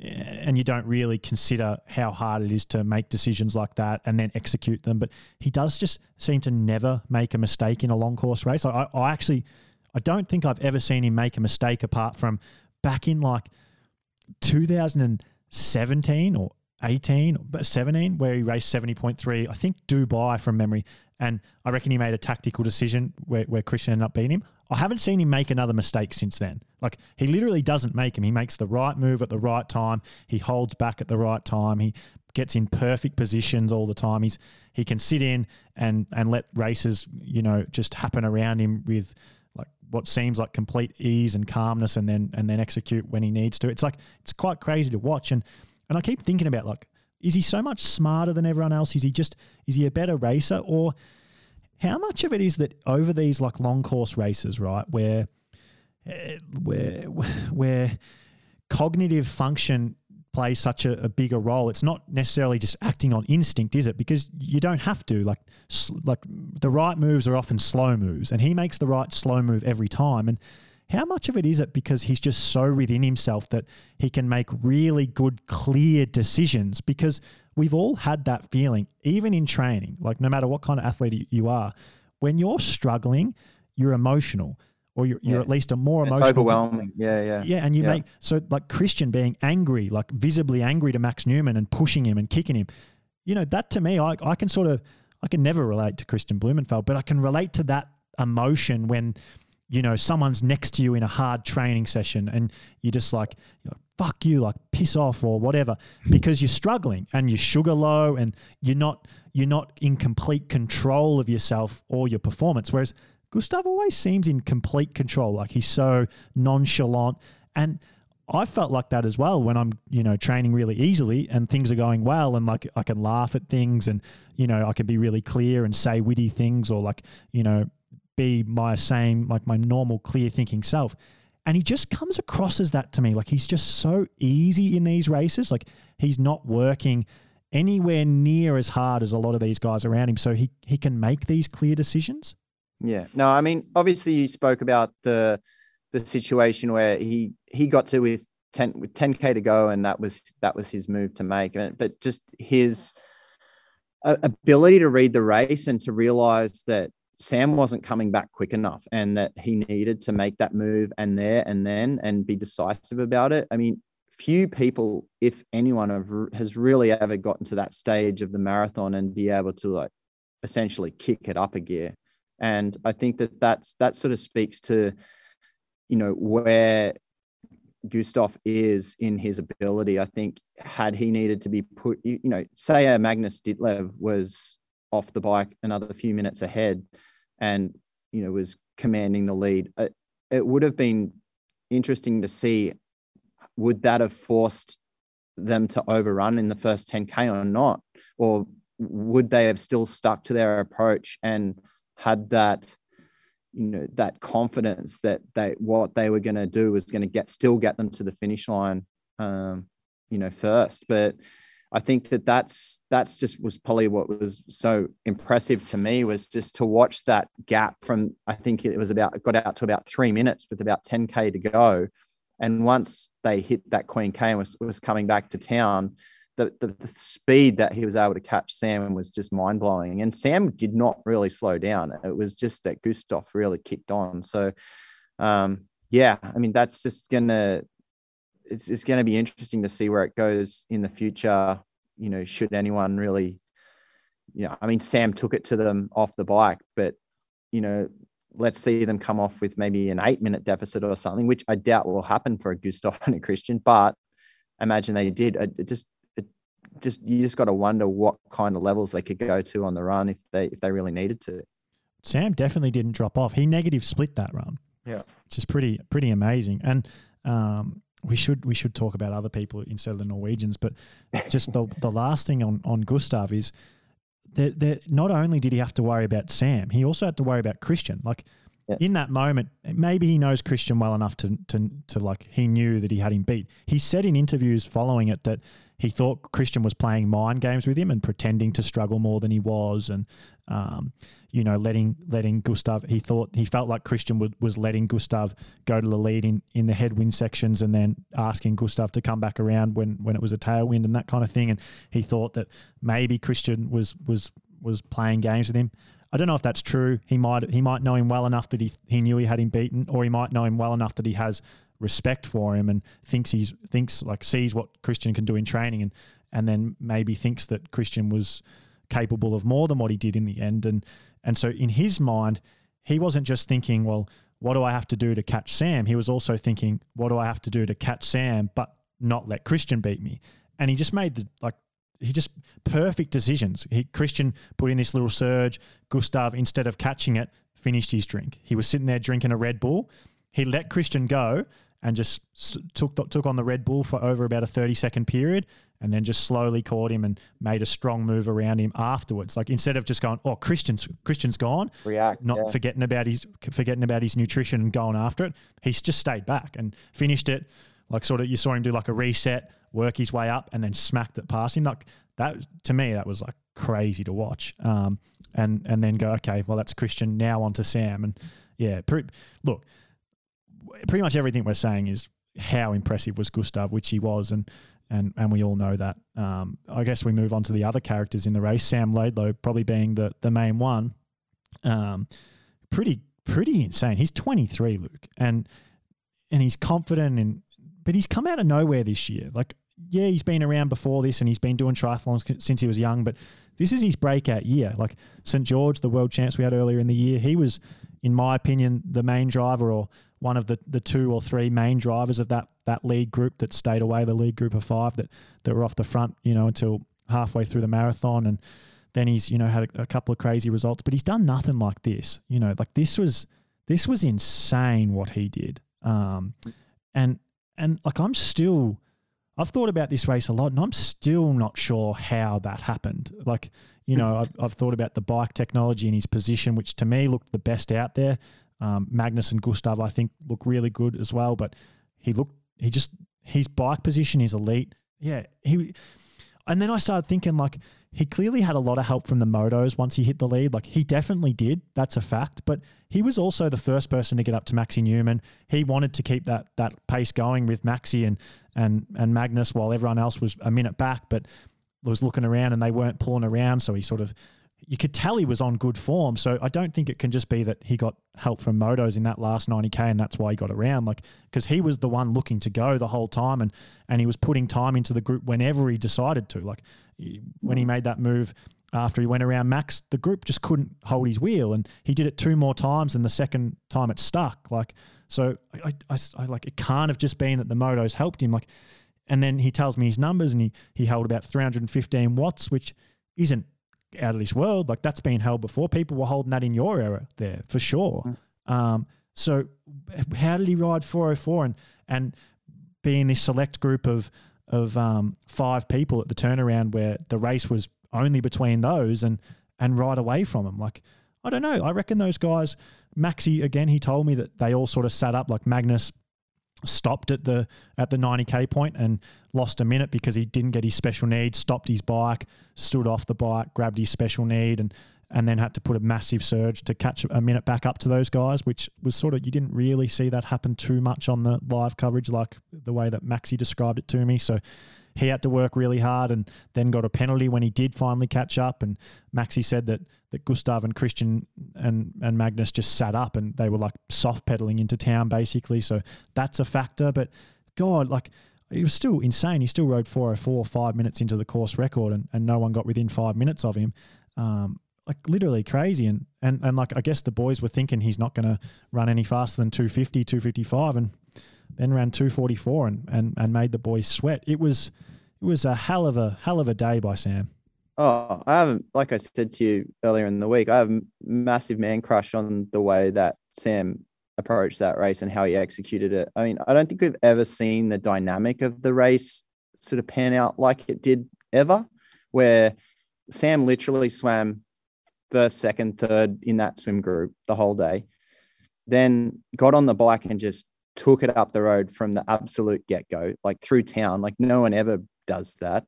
S1: and you don't really consider how hard it is to make decisions like that and then execute them. But he does just seem to never make a mistake in a long course race. I, I actually, I don't think I've ever seen him make a mistake apart from back in like 2017 or 18, but 17, where he raced 70.3. I think Dubai from memory. And I reckon he made a tactical decision where, where Christian ended up beating him. I haven't seen him make another mistake since then. Like he literally doesn't make him. He makes the right move at the right time. He holds back at the right time. He gets in perfect positions all the time. He's he can sit in and and let races, you know, just happen around him with like what seems like complete ease and calmness and then and then execute when he needs to. It's like it's quite crazy to watch and and I keep thinking about like is he so much smarter than everyone else? Is he just is he a better racer or how much of it is that over these like long course races, right, where eh, where where cognitive function plays such a, a, bigger role. It's not necessarily just acting on instinct, is it? Because you don't have to. Like, like the right moves are often slow moves, and he makes the right slow move every time. And how much of it is it because he's just so within himself that he can make really good, clear decisions? Because we've all had that feeling, even in training. Like, no matter what kind of athlete you are, when you're struggling, you're emotional or you're, you're at least a more
S2: it's
S1: emotional.
S2: Overwhelming. Yeah, yeah.
S1: Yeah. And you yeah. make, so like Christian being angry, like visibly angry to Max Neumann and pushing him and kicking him, you know, that to me, I, I can sort of, I can never relate to Kristian Blummenfelt, but I can relate to that emotion when, you know, someone's next to you in a hard training session and you're just like, fuck you, like piss off or whatever, because you're struggling and you're sugar low and you're not, you're not in complete control of yourself or your performance. Whereas Gustav always seems in complete control. Like he's so nonchalant. And I felt like that as well when I'm, you know, training really easily and things are going well and like I can laugh at things and, you know, I can be really clear and say witty things or like, you know, be my same, like my normal clear thinking self. And he just comes across as that to me. Like he's just so easy in these races. Like he's not working anywhere near as hard as a lot of these guys around him. So he, he can make these clear decisions.
S2: Yeah. No, I mean, obviously you spoke about the the situation where he he got to with 10 with 10k to go and that was that was his move to make but just his ability to read the race and to realize that Sam wasn't coming back quick enough and that he needed to make that move and there and then and be decisive about it. I mean, few people, if anyone, have, has really ever gotten to that stage of the marathon and be able to like essentially kick it up a gear and I think that that's that sort of speaks to you know where Gustav is in his ability. I think had he needed to be put, you, you know, say a Magnus Ditlev was off the bike another few minutes ahead, and you know was commanding the lead, it, it would have been interesting to see would that have forced them to overrun in the first 10k or not, or would they have still stuck to their approach and had that you know that confidence that they what they were going to do was going to get still get them to the finish line um you know first? But i think that that's that's just was probably what was so impressive to me was just to watch that gap from i think it was about got out to about three minutes with about 10k to go and once they hit that queen k and was, was coming back to town the, the, the, speed that he was able to catch Sam was just mind blowing. And Sam did not really slow down. It was just that Gustav really kicked on. So, um, yeah, I mean, that's just going to, it's, it's going to be interesting to see where it goes in the future. You know, should anyone really, you know, I mean, Sam took it to them off the bike, but, you know, let's see them come off with maybe an eight minute deficit or something, which I doubt will happen for a Gustav and a Christian, but imagine they did. It just just you just got to wonder what kind of levels they could go to on the run if they if they really needed to.
S1: Sam definitely didn't drop off. He negative split that run.
S2: Yeah,
S1: which is pretty pretty amazing. And um, we should we should talk about other people instead of the Norwegians. But just the the last thing on on Gustav is that that not only did he have to worry about Sam, he also had to worry about Christian. Like yeah. in that moment, maybe he knows Christian well enough to, to to like he knew that he had him beat. He said in interviews following it that he thought Christian was playing mind games with him and pretending to struggle more than he was, and um, you know, letting letting Gustav. He thought he felt like Christian would, was letting Gustav go to the lead in, in the headwind sections, and then asking Gustav to come back around when when it was a tailwind and that kind of thing. And he thought that maybe Christian was was was playing games with him. I don't know if that's true. He might he might know him well enough that he he knew he had him beaten, or he might know him well enough that he has respect for him and thinks he's thinks like sees what Christian can do in training and and then maybe thinks that Christian was capable of more than what he did in the end. And and so in his mind he wasn't just thinking well what do I have to do to catch Sam? He was also thinking what do I have to do to catch Sam but not let Christian beat me? And he just made the like he just perfect decisions. He Christian put in this little surge. Gustav instead of catching it finished his drink. He was sitting there drinking a Red Bull. He let Christian go and just took took on the Red Bull for over about a 30 second period and then just slowly caught him and made a strong move around him afterwards. Like instead of just going, oh, Christian's Christian's gone,
S2: react,
S1: not
S2: yeah.
S1: forgetting about his forgetting about his nutrition and going after it. He's just stayed back and finished it. Like sort of, you saw him do like a reset, work his way up, and then smacked it past him. Like that to me, that was like crazy to watch. Um, and and then go, okay, well that's Christian. Now on to Sam, and yeah, look, pretty much everything we're saying is how impressive was Gustav, which he was, and and and we all know that. Um, I guess we move on to the other characters in the race. Sam Laidlow probably being the the main one. Um, pretty pretty insane. He's 23, Luke, and and he's confident and but he's come out of nowhere this year. Like yeah, he's been around before this and he's been doing triathlons since he was young, but this is his breakout year. Like St George, the world champs we had earlier in the year, he was, in my opinion, the main driver or one of the, the two or three main drivers of that that lead group that stayed away, the lead group of five that, that were off the front, you know, until halfway through the marathon. And then he's, you know, had a, a couple of crazy results, but he's done nothing like this. You know, like this was this was insane what he did. Um, and and like I'm still I've thought about this race a lot and I'm still not sure how that happened. Like, you know, I've, I've thought about the bike technology and his position, which to me looked the best out there. Um, Magnus and Gustav, I think, look really good as well. But he looked, he just, his bike position is elite. Yeah. He, and then I started thinking, like, he clearly had a lot of help from the motos once he hit the lead. Like, he definitely did. That's a fact. But he was also the first person to get up to Maxi Neumann. He wanted to keep that, that pace going with Maxi and, and, and Magnus while everyone else was a minute back, but was looking around and they weren't pulling around. So he sort of, you could tell he was on good form. So I don't think it can just be that he got help from motos in that last 90k and that's why he got around. Like because he was the one looking to go the whole time and and he was putting time into the group whenever he decided to. Like when he made that move after he went around Max, the group just couldn't hold his wheel and he did it two more times and the second time it stuck. Like so I, I, I like it can't have just been that the motos helped him. Like and then he tells me his numbers and he he held about 315 watts, which isn't out of this world. Like that's been held before. People were holding that in your era there for sure. Mm. Um, so how did he ride 404 and and be in this select group of of um, five people at the turnaround where the race was only between those and and ride away from him? Like I don't know. I reckon those guys. Maxi again. He told me that they all sort of sat up like Magnus stopped at the at the 90k point and lost a minute because he didn't get his special need stopped his bike stood off the bike grabbed his special need and and then had to put a massive surge to catch a minute back up to those guys which was sort of you didn't really see that happen too much on the live coverage like the way that Maxi described it to me. So he had to work really hard and then got a penalty when he did finally catch up. And Maxi said that that Gustav and Christian and and Magnus just sat up and they were like soft pedaling into town basically. So that's a factor. But God, like it was still insane. He still rode 404 five minutes into the course record and, and no one got within five minutes of him. Um, like literally crazy. And, and, and like, I guess the boys were thinking he's not going to run any faster than 250, 255. And then ran 244 and, and, and made the boys sweat. It was it was a hell of a hell of a day by Sam.
S2: Oh, I haven't like I said to you earlier in the week, I have a massive man crush on the way that Sam approached that race and how he executed it. I mean, I don't think we've ever seen the dynamic of the race sort of pan out like it did ever, where Sam literally swam first, second, third in that swim group the whole day, then got on the bike and just took it up the road from the absolute get go, like through town. Like no one ever does that.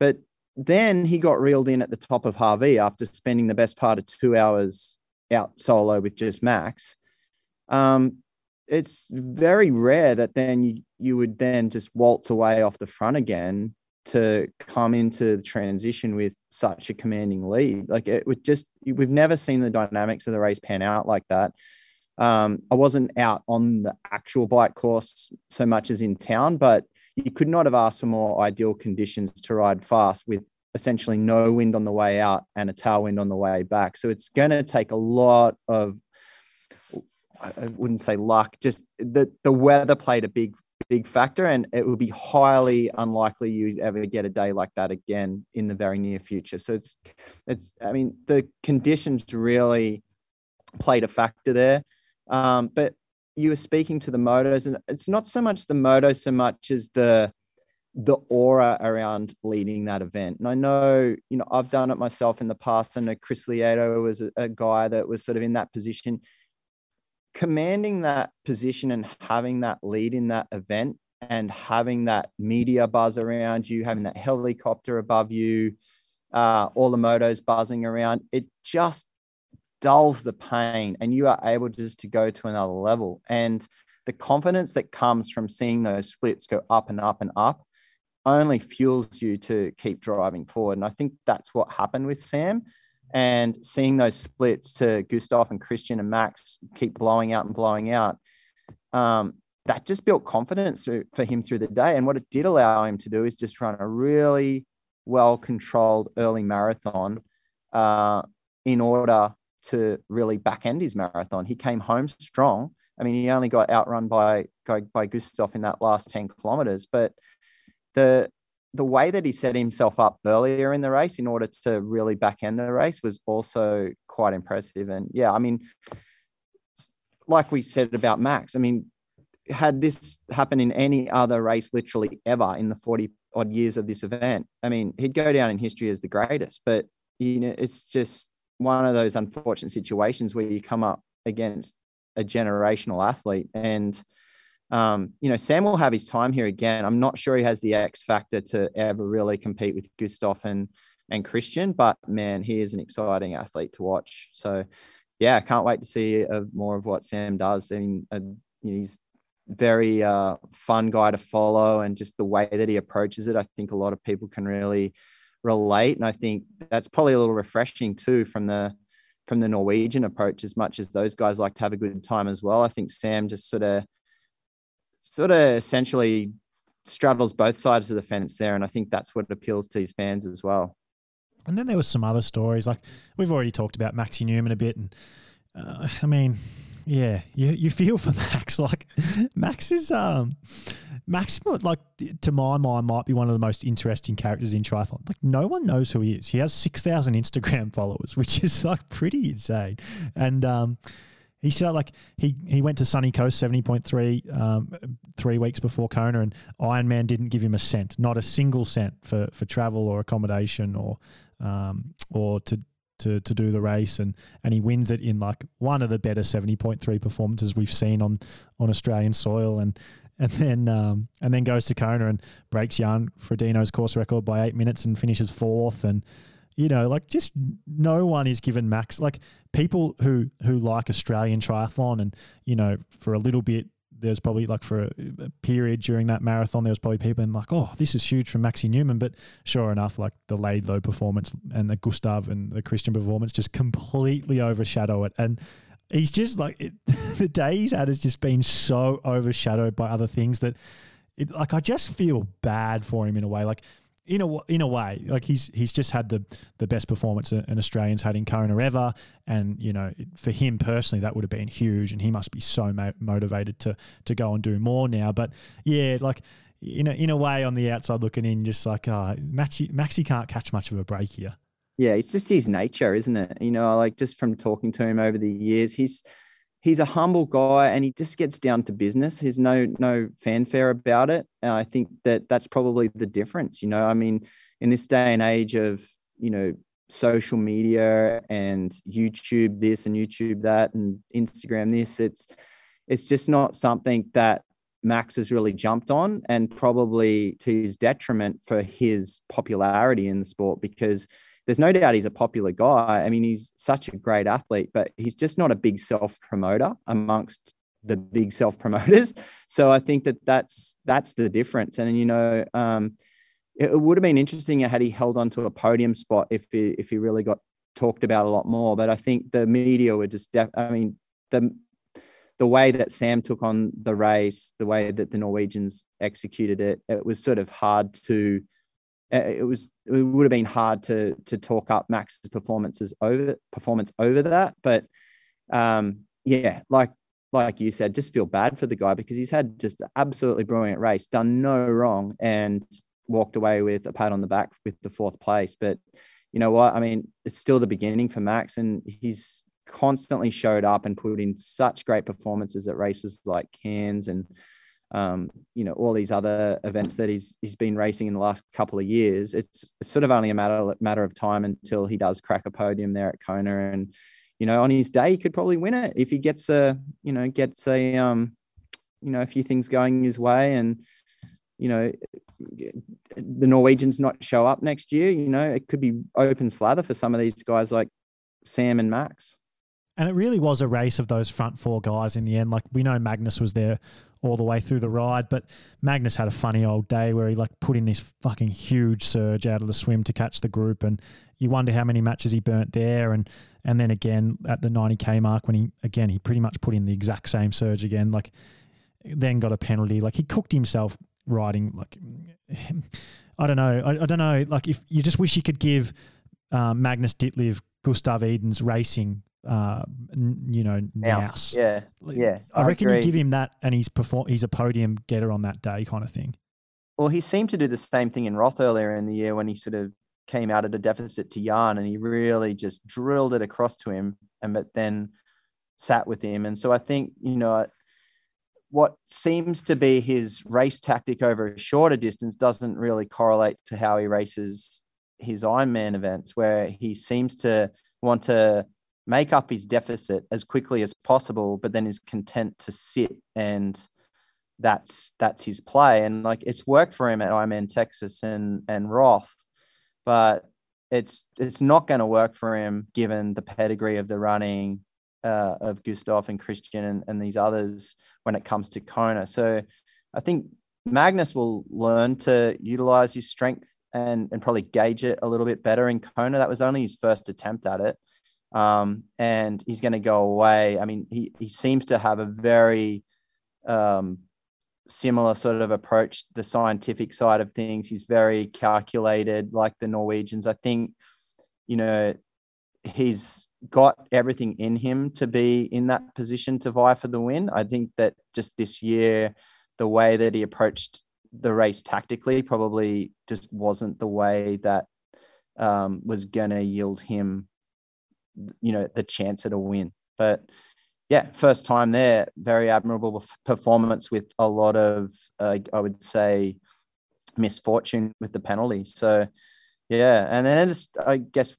S2: But then he got reeled in at the top of Hawi after spending the best part of two hours out solo with just Max. Um, it's very rare that then you, you would then just waltz away off the front again to come into the transition with such a commanding lead. Like it would just, we've never seen the dynamics of the race pan out like that. Um, I wasn't out on the actual bike course so much as in town, but you could not have asked for more ideal conditions to ride fast with essentially no wind on the way out and a tailwind on the way back. So it's going to take a lot of, I wouldn't say luck, just the, the weather played a big, big factor. And it would be highly unlikely you'd ever get a day like that again in the very near future. So it's, it's, I mean, the conditions really played a factor there. Um, but you were speaking to the motos, and it's not so much the moto so much as the the aura around leading that event. And I know, you know, I've done it myself in the past. I know Chris Lieto was a, a guy that was sort of in that position. Commanding that position and having that lead in that event and having that media buzz around you, having that helicopter above you, uh, all the motos buzzing around, it just dulls the pain and you are able just to go to another level. And the confidence that comes from seeing those splits go up and up and up only fuels you to keep driving forward. And I think that's what happened with Sam. And seeing those splits to Gustav and Christian and Max keep blowing out and blowing out, um, that just built confidence for him through the day. And what it did allow him to do is just run a really well controlled early marathon uh, in order to really back end his marathon. He came home strong. I mean, he only got outrun by by Gustav in that last 10 kilometers, but the the way that he set himself up earlier in the race in order to really back end the race was also quite impressive. And yeah, I mean, like we said about Max, I mean, had this happened in any other race literally ever in the 40 odd years of this event, I mean, he'd go down in history as the greatest. But you know, it's just one of those unfortunate situations where you come up against a generational athlete and um, you know, Sam will have his time here again. I'm not sure he has the X factor to ever really compete with Gustav and, and Christian, but man, he is an exciting athlete to watch. So, yeah, I can't wait to see more of what Sam does. I mean, uh, he's very uh, fun guy to follow, and just the way that he approaches it, I think a lot of people can really relate. And I think that's probably a little refreshing too from the from the Norwegian approach. As much as those guys like to have a good time as well, I think Sam just sort of sort of essentially straddles both sides of the fence there. And I think that's what appeals to his fans as well.
S1: And then there was some other stories, like we've already talked about Maxi Neumann a bit. And uh, I mean, yeah, you, you feel for Max. Like Max is um Max like to my mind might be one of the most interesting characters in triathlon. Like no one knows who he is. He has six thousand Instagram followers, which is like pretty insane. And um he said like he he went to Sunny Coast seventy point three um, three weeks before Kona, and Ironman didn't give him a cent, not a single cent for for travel or accommodation or um, or to to to do the race, and and he wins it in like one of the better seventy point three performances we've seen on on Australian soil, and and then um, and then goes to Kona and breaks Jan Frodeno's course record by eight minutes and finishes fourth, and you know, like just no one is given max. Like people who who like Australian triathlon, and you know, for a little bit, there's probably like for a, a period during that marathon, there was probably people in like, oh, this is huge from Maxi Neumann. But sure enough, like the Laidlow performance and the Gustav and the Christian performance just completely overshadow it. And he's just like it, the day he's had has just been so overshadowed by other things that it like I just feel bad for him in a way. Like in a in a way, like he's he's just had the the best performance an Australian's had in Kona ever, and you know for him personally that would have been huge, and he must be so mo- motivated to to go and do more now. But yeah, like in a in a way, on the outside looking in, just like uh, Maxi Maxi can't catch much of a break here.
S2: Yeah, it's just his nature, isn't it? You know, like just from talking to him over the years, he's he's a humble guy and he just gets down to business. There's no no fanfare about it. And I think that that's probably the difference. You know, I mean, in this day and age of you know social media and YouTube this and YouTube that and Instagram this, it's it's just not something that Max has really jumped on, and probably to his detriment for his popularity in the sport because there's no doubt he's a popular guy. I mean, he's such a great athlete, but he's just not a big self promoter amongst the big self promoters. So I think that that's that's the difference. And you know, um, it, would have been interesting had he held on to a podium spot if he if he really got talked about a lot more. But I think the media were just. Def- I mean, the the way that Sam took on the race, the way that the Norwegians executed it, it was sort of hard to it was it would have been hard to to talk up Max's performances over performance over that. But um, yeah, like like you said, just feel bad for the guy because he's had just an absolutely brilliant race, done no wrong, and walked away with a pat on the back with the fourth place. But you know what? I mean, it's still the beginning for Max, and he's constantly showed up and put in such great performances at races like Cairns and um, you know all these other events that he's he's been racing in the last couple of years. It's, it's sort of only a matter matter of time until he does crack a podium there at Kona, and you know on his day he could probably win it if he gets a you know gets a um, you know a few things going his way and you know the Norwegians not show up next year. You know it could be open slather for some of these guys like Sam and Max.
S1: And it really was a race of those front four guys in the end. Like we know Magnus was there all the way through the ride, but Magnus had a funny old day where he like put in this fucking huge surge out of the swim to catch the group, and you wonder how many matches he burnt there. And and then again at the 90k mark when he again he pretty much put in the exact same surge again. Like then got a penalty. Like he cooked himself riding. Like I don't know. I, I don't know. Like if you just wish you could give uh, Magnus Ditlev Gustav Iden's racing uh, you know, Naus.
S2: Yeah, yeah.
S1: I, I reckon agree. you give him that, and he's perform. He's a podium getter on that day, kind of thing.
S2: Well, he seemed to do the same thing in Roth earlier in the year when he sort of came out at a deficit to Yarn, and he really just drilled it across to him, and but then sat with him. And so I think you know what seems to be his race tactic over a shorter distance doesn't really correlate to how he races his Ironman events, where he seems to want to make up his deficit as quickly as possible, but then is content to sit and that's that's his play. And like it's worked for him at Ironman Texas and and Roth, but it's it's not going to work for him given the pedigree of the running uh, of Gustav and Christian and, and these others when it comes to Kona. So I think Magnus will learn to utilize his strength and, and probably gauge it a little bit better in Kona. That was only his first attempt at it um, and he's going to go away. I mean, he he seems to have a very um, similar sort of approach the scientific side of things. He's very calculated, like the Norwegians. I think, you know, he's got everything in him to be in that position to vie for the win. I think that just this year, the way that he approached the race tactically probably just wasn't the way that um, was going to yield him you know the chance at a win. But yeah, first time there, very admirable performance with a lot of uh, I would say misfortune with the penalty. So yeah, and then just I guess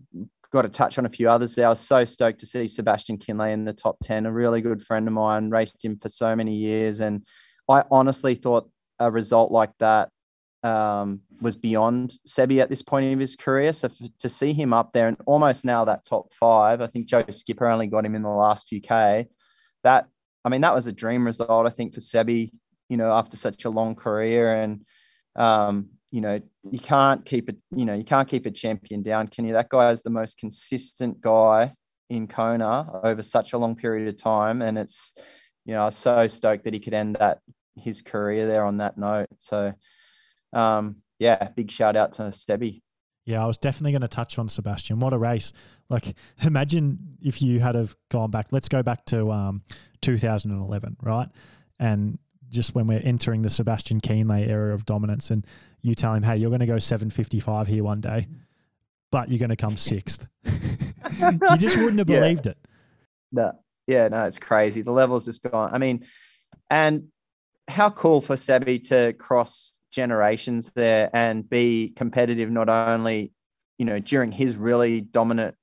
S2: got to touch on a few others there. I was so stoked to see Sebastian Kienle in the top 10, a really good friend of mine, raced him for so many years. And I honestly thought a result like that um, was beyond Sebi at this point in his career. So for, to see him up there and almost now that top five, I think Joe Skipper only got him in the last few K. That, I mean, that was a dream result, I think, for Sebi, you know, after such a long career. And, um, you know, you can't keep it, you know, you can't keep a champion down, can you? That guy is the most consistent guy in Kona over such a long period of time. And it's, you know, I was so stoked that he could end that his career there on that note. So, um, yeah, big shout out to Sebi.
S1: Yeah, I was definitely going to touch on Sebastian. What a race! Like, imagine if you had have gone back. Let's go back to um, 2011, right? And just when we're entering the Sebastian Kienle era of dominance, and you tell him, "Hey, you're going to go 755 here one day, but you're going to come sixth. you just wouldn't have believed
S2: yeah.
S1: it.
S2: No, yeah, no, it's crazy. The levels just gone. I mean, and how cool for Sebi to cross generations there and be competitive not only you know during his really dominant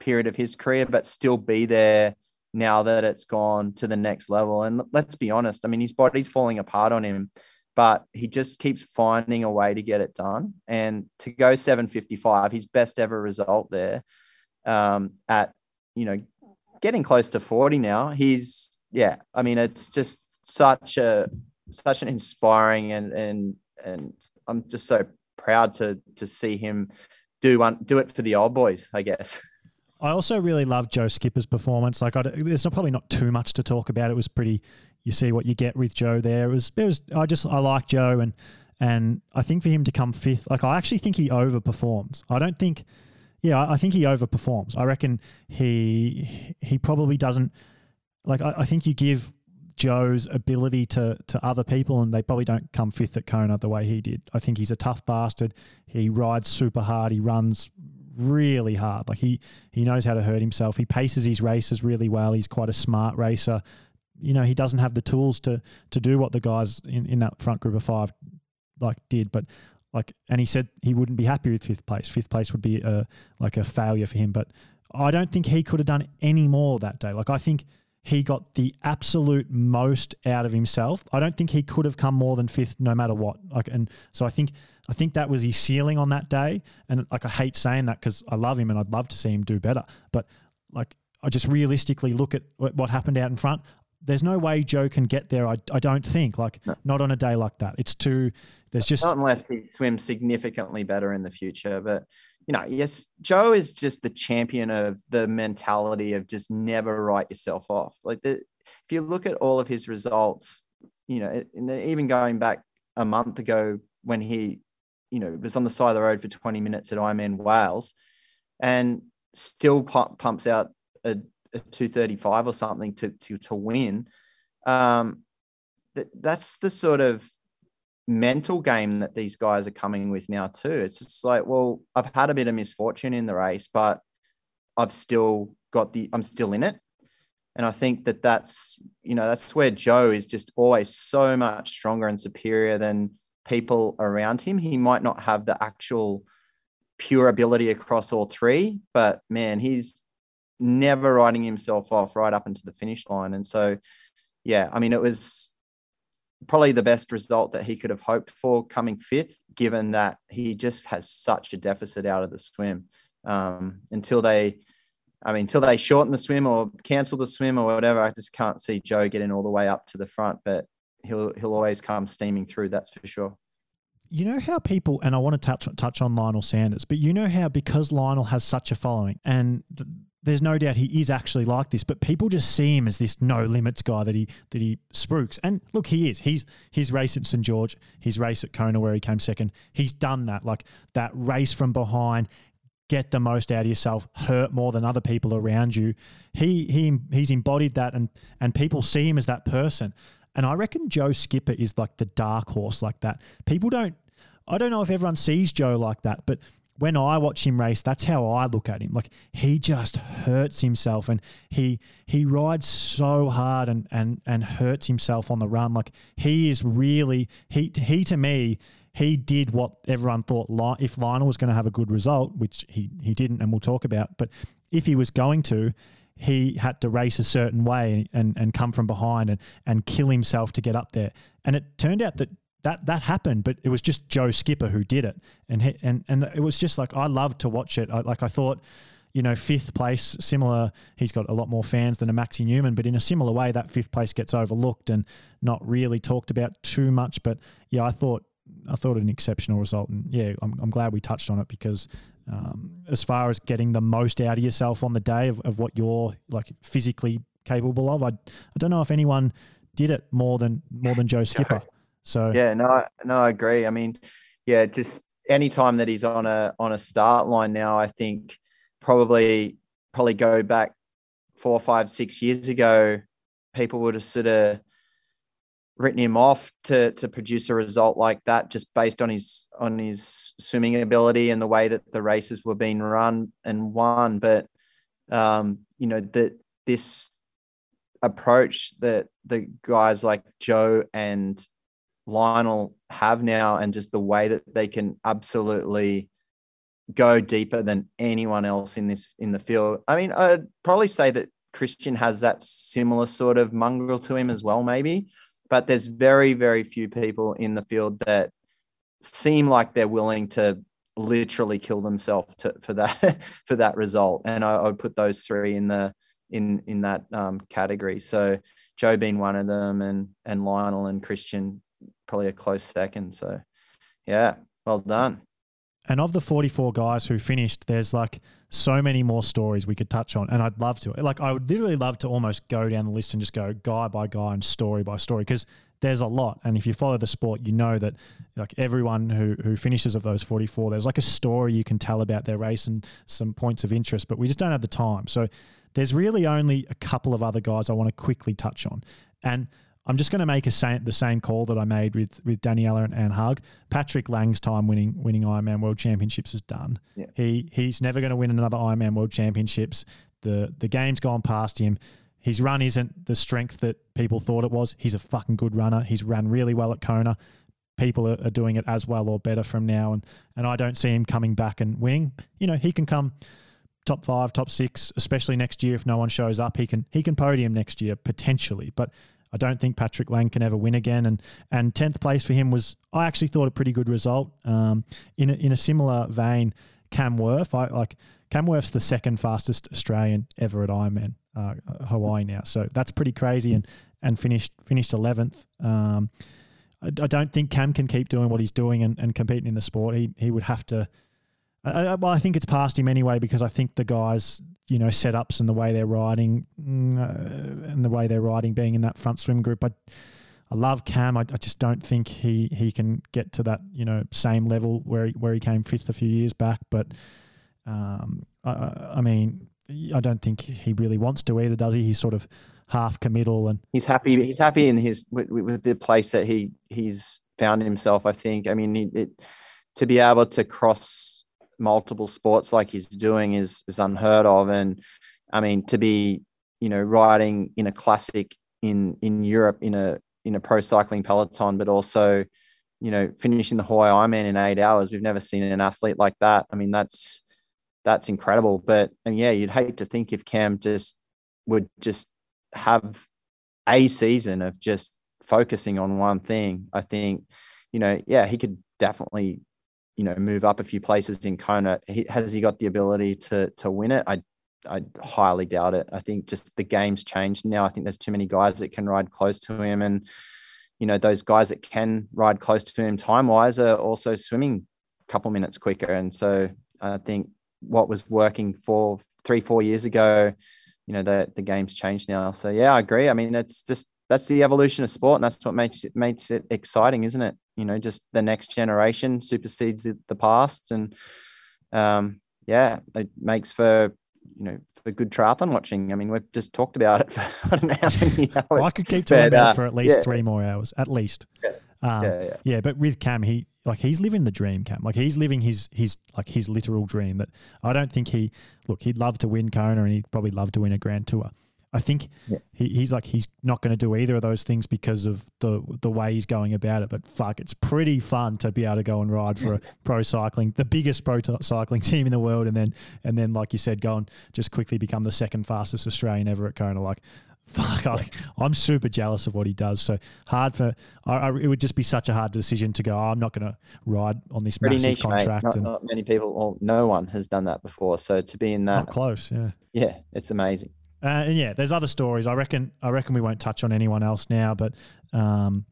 S2: period of his career but still be there now that it's gone to the next level. And let's be honest i mean his body's falling apart on him but he just keeps finding a way to get it done. And to go 755 his best ever result there um, at you know getting close to 40 now he's yeah i mean it's just such a such an inspiring and and and I'm just so proud to to see him do one do it for the old boys, I guess.
S1: I also really love Joe Skipper's performance. Like, I, there's not, probably not too much to talk about. It was pretty. You see what you get with Joe there. It was. It was. I just. I like Joe, and and I think for him to come fifth, like I actually think he overperforms. I don't think. Yeah, I think he overperforms. I reckon he he probably doesn't. Like I, I think you give Joe's ability to to other people, and they probably don't come fifth at Kona the way he did. I think he's a tough bastard. He rides super hard. He runs really hard. Like he he knows how to hurt himself. He paces his races really well. He's quite a smart racer. You know, he doesn't have the tools to to do what the guys in, in that front group of five like did, but like and he said he wouldn't be happy with fifth place. Fifth place would be a like a failure for him. But I don't think he could have done any more that day. Like I think he got the absolute most out of himself. I don't think he could have come more than fifth no matter what. Like and so I think I think that was his ceiling on that day. And like I hate saying that because I love him and I'd love to see him do better. But like I just realistically look at what happened out in front. There's no way Joe can get there. I, I don't think like no. not on a day like that. It's too. There's just
S2: not unless he swims significantly better in the future. But you know, yes, Joe is just the champion of the mentality of just never write yourself off. Like the, if you look at all of his results, you know, even going back a month ago when he, you know, was on the side of the road for 20 minutes at Ironman Wales and still pumps out a, a 235 or something to, to, to win. Um, that, that's the sort of mental game that these guys are coming with now too. It's just like, well, I've had a bit of misfortune in the race, but I've still got the, I'm still in it. And I think that that's, you know, that's where Joe is just always so much stronger and superior than people around him. He might not have the actual pure ability across all three, but man, he's never writing himself off right up into the finish line. And so, yeah, I mean, it was probably the best result that he could have hoped for coming fifth, given that he just has such a deficit out of the swim. Um, until they, I mean, until they shorten the swim or cancel the swim or whatever, I just can't see Joe getting all the way up to the front. But he'll he'll always come steaming through. That's for sure.
S1: You know how people, and I want to touch touch on Lionel Sanders, but you know how because Lionel has such a following, and there's no doubt he is actually like this, but people just see him as this no limits guy that he that he spooks. And look, he is. He's his race at St George, his race at Kona where he came second. He's done that, like that race from behind, get the most out of yourself, hurt more than other people around you. He he he's embodied that, and and people see him as that person. And I reckon Joe Skipper is like the dark horse like that. People don't. I don't know if everyone sees Joe like that, but when I watch him race, that's how I look at him. Like he just hurts himself and he he rides so hard and and and hurts himself on the run. Like he is really he he to me he did what everyone thought if Lionel was going to have a good result, which he he didn't, and we'll talk about. But if he was going to, he had to race a certain way and, and come from behind and, and kill himself to get up there. And it turned out that that that happened, but it was just Joe Skipper who did it, and he, and and it was just like I loved to watch it. I, like I thought, you know, fifth place, similar. He's got a lot more fans than a Maxi Neumann, but in a similar way, that fifth place gets overlooked and not really talked about too much. But yeah, I thought I thought an exceptional result, and yeah, I'm, I'm glad we touched on it because um, as far as getting the most out of yourself on the day of, of what you're like physically capable of, I I don't know if anyone did it more than more than Joe Skipper. So
S2: yeah, no, no, I agree. I mean, yeah, just any time that he's on a on a start line now, I think probably probably go back four, five, six years ago, people would have sort of written him off to to produce a result like that just based on his on his swimming ability and the way that the races were being run and won but um you know that this approach that the guys like Joe and Lionel have now and just the way that they can absolutely go deeper than anyone else in this in the field. I mean, I'd probably say that Kristian has that similar sort of mongrel to him as well, maybe. But there's very, very few people in the field that seem like they're willing to literally kill themselves to, for that for that result. And I, I, would put those three in the in in that um, category. So Joe being one of them, and and Lionel and Kristian probably a close second. So, yeah, well done.
S1: And of the 44 guys who finished, there's like so many more stories we could touch on. And I'd love to. Like, I would literally love to almost go down the list and just go guy by guy and story by story because there's a lot. And if you follow the sport, you know that like everyone who, who finishes of those 44, there's like a story you can tell about their race and some points of interest, but we just don't have the time. So there's really only a couple of other guys I want to quickly touch on. And I'm just going to make a same, the same call that I made with with Daniela and, and Haug. Patrick Lange's time winning winning Ironman World Championships is done.
S2: Yeah.
S1: He he's never going to win another Ironman World Championships. The the game's gone past him. His run isn't the strength that people thought it was. He's a fucking good runner. He's ran really well at Kona. People are, are doing it as well or better from now, and and I don't see him coming back and winning. You know, he can come top five, top six, especially next year if no one shows up. He can he can podium next year potentially, but I don't think Patrick Lange can ever win again. And and tenth place for him was I actually thought a pretty good result. Um, in a, in a similar vein, Cam Wurf, I like Cam Wurf's the second fastest Australian ever at Ironman uh, Hawaii now, so that's pretty crazy. And and finished finished eleventh. Um, I, I, don't think Cam can keep doing what he's doing and, and competing in the sport. He he would have to. I, well, I think it's past him anyway because I think the guys you know setups and the way they're riding mm, uh, and the way they're riding being in that front swim group. I I love Cam. I, I, just don't think he he can get to that you know same level where he, where he came fifth a few years back. But um, I, I mean, I don't think he really wants to either, does he? He's sort of half committal and
S2: he's happy. He's happy in his with, with the place that he he's found himself. I think. I mean, he, it, to be able to cross multiple sports like he's doing is is unheard of. And I mean, to be you know riding in a classic in in Europe in a in a pro cycling peloton, but also you know finishing the Hawaii Ironman in eight hours. We've never seen an athlete like that. I mean, that's that's incredible. But and yeah, you'd hate to think if Cam just would just have a season of just focusing on one thing. I think, you know, yeah, he could definitely you know move up a few places in Kona. Has he got the ability to to win it? I I highly doubt it. I think just the game's changed now. I think there's too many guys that can ride close to him, and you know those guys that can ride close to him time wise are also swimming a couple minutes quicker. And so I think what was working for three four years ago, you know the the game's changed now. So yeah, I agree. I mean, it's just that's the evolution of sport, and that's what makes it makes it exciting, isn't it? You know, just the next generation supersedes the, the past, and um, yeah, it makes for you know for good triathlon watching. I mean, we've just talked about it for I don't know how many hours.
S1: well, I could keep talking but, about uh, it for at least yeah. three more hours, at least. Yeah. Um, yeah, yeah. yeah, but with Cam, he like he's living the dream, Cam. Like he's living his his like his literal dream. That I don't think he look. He'd love to win Kona, and he'd probably love to win a Grand Tour. I think yeah. he, he's like he's not going to do either of those things because of the the way he's going about it. But fuck, it's pretty fun to be able to go and ride for a pro cycling, the biggest pro cycling team in the world, and then and then like you said, go and just quickly become the second fastest Australian ever at Kona. Like, fuck, I, I'm super jealous of what he does. So hard for I, I, it would just be such a hard decision to go. Oh, I'm not going to ride on this pretty massive niche, contract.
S2: Not, and, not many people, or no one has done that before. So to be in that,
S1: close, yeah,
S2: yeah, it's amazing.
S1: Uh, and yeah, there's other stories. I reckon. I reckon we won't touch on anyone else now, but um,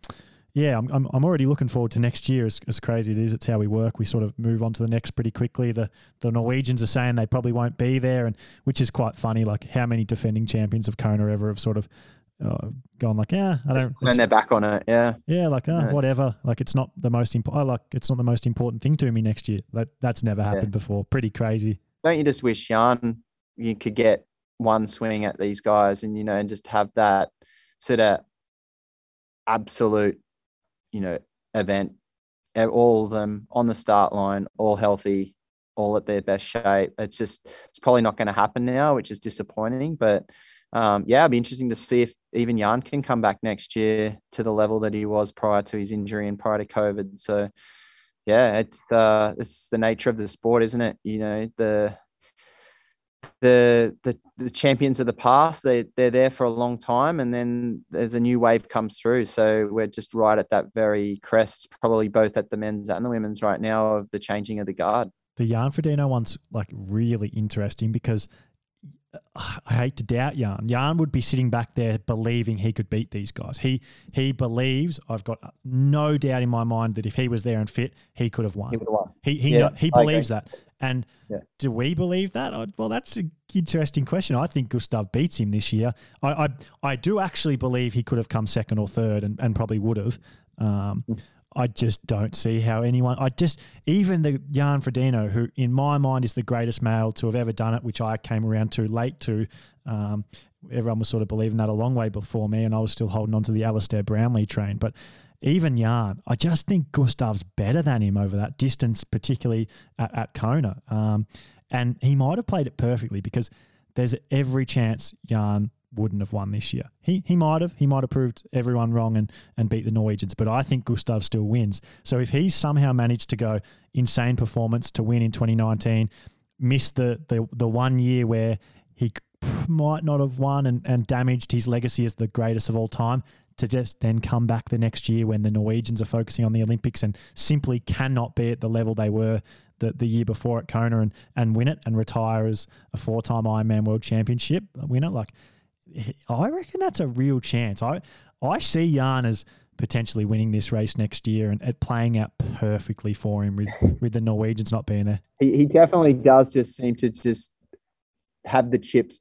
S1: yeah, I'm, I'm, I'm already looking forward to next year. As, as crazy it is, it's how we work. We sort of move on to the next pretty quickly. The the Norwegians are saying they probably won't be there, and which is quite funny. Like how many defending champions of Kona ever have sort of uh, gone like, yeah, I don't
S2: turn their back on it. Yeah,
S1: yeah, like oh, yeah. whatever. Like it's not the most important. I like it's not the most important thing to me next year. That that's never happened yeah. before. Pretty crazy.
S2: Don't you just wish Jan you could get one swing at these guys and you know and just have that sort of absolute you know event. All of them on the start line all healthy all at their best shape. It's just it's probably not going to happen now which is disappointing but um, yeah it'd be interesting to see if even Jan can come back next year to the level that he was prior to his injury and prior to covid. So yeah it's uh it's the nature of the sport isn't it? You know the the, the the champions of the past they they're there for a long time and then there's a new wave comes through. So we're just right at that very crest probably both at the men's and the women's right now of the changing of the guard.
S1: The Jan Frodeno one's like really interesting because I hate to doubt Jan. Jan would be sitting back there believing he could beat these guys. He he believes I've got no doubt in my mind that if he was there and fit, he could have won.
S2: He would have won.
S1: He he, yeah, he believes that. And yeah. do we believe that? Well, that's an interesting question. I think Gustav beats him this year. I, I, I do actually believe he could have come second or third and, and probably would have. Um, mm. I just don't see how anyone. I just even the Jan Frodeno, who in my mind is the greatest male to have ever done it, which I came around to late to. Um, everyone was sort of believing that a long way before me, and I was still holding on to the Alistair Brownlee train. But even Jan, I just think Gustav's better than him over that distance, particularly at, at Kona. Um, and he might have played it perfectly because there's every chance Jan wouldn't have won this year. He he might have. He might have proved everyone wrong and, and beat the Norwegians, but I think Gustav still wins. So if he's somehow managed to go insane performance to win in 2019, miss the the, the one year where he might not have won and, and damaged his legacy as the greatest of all time, to just then come back the next year when the Norwegians are focusing on the Olympics and simply cannot be at the level they were the, the year before at Kona and, and win it and retire as a four time Ironman World Championship winner. Like, I reckon that's a real chance. I I see Jan as potentially winning this race next year and it playing out perfectly for him with, with the Norwegians not being there.
S2: He, he definitely does just seem to just have the chips.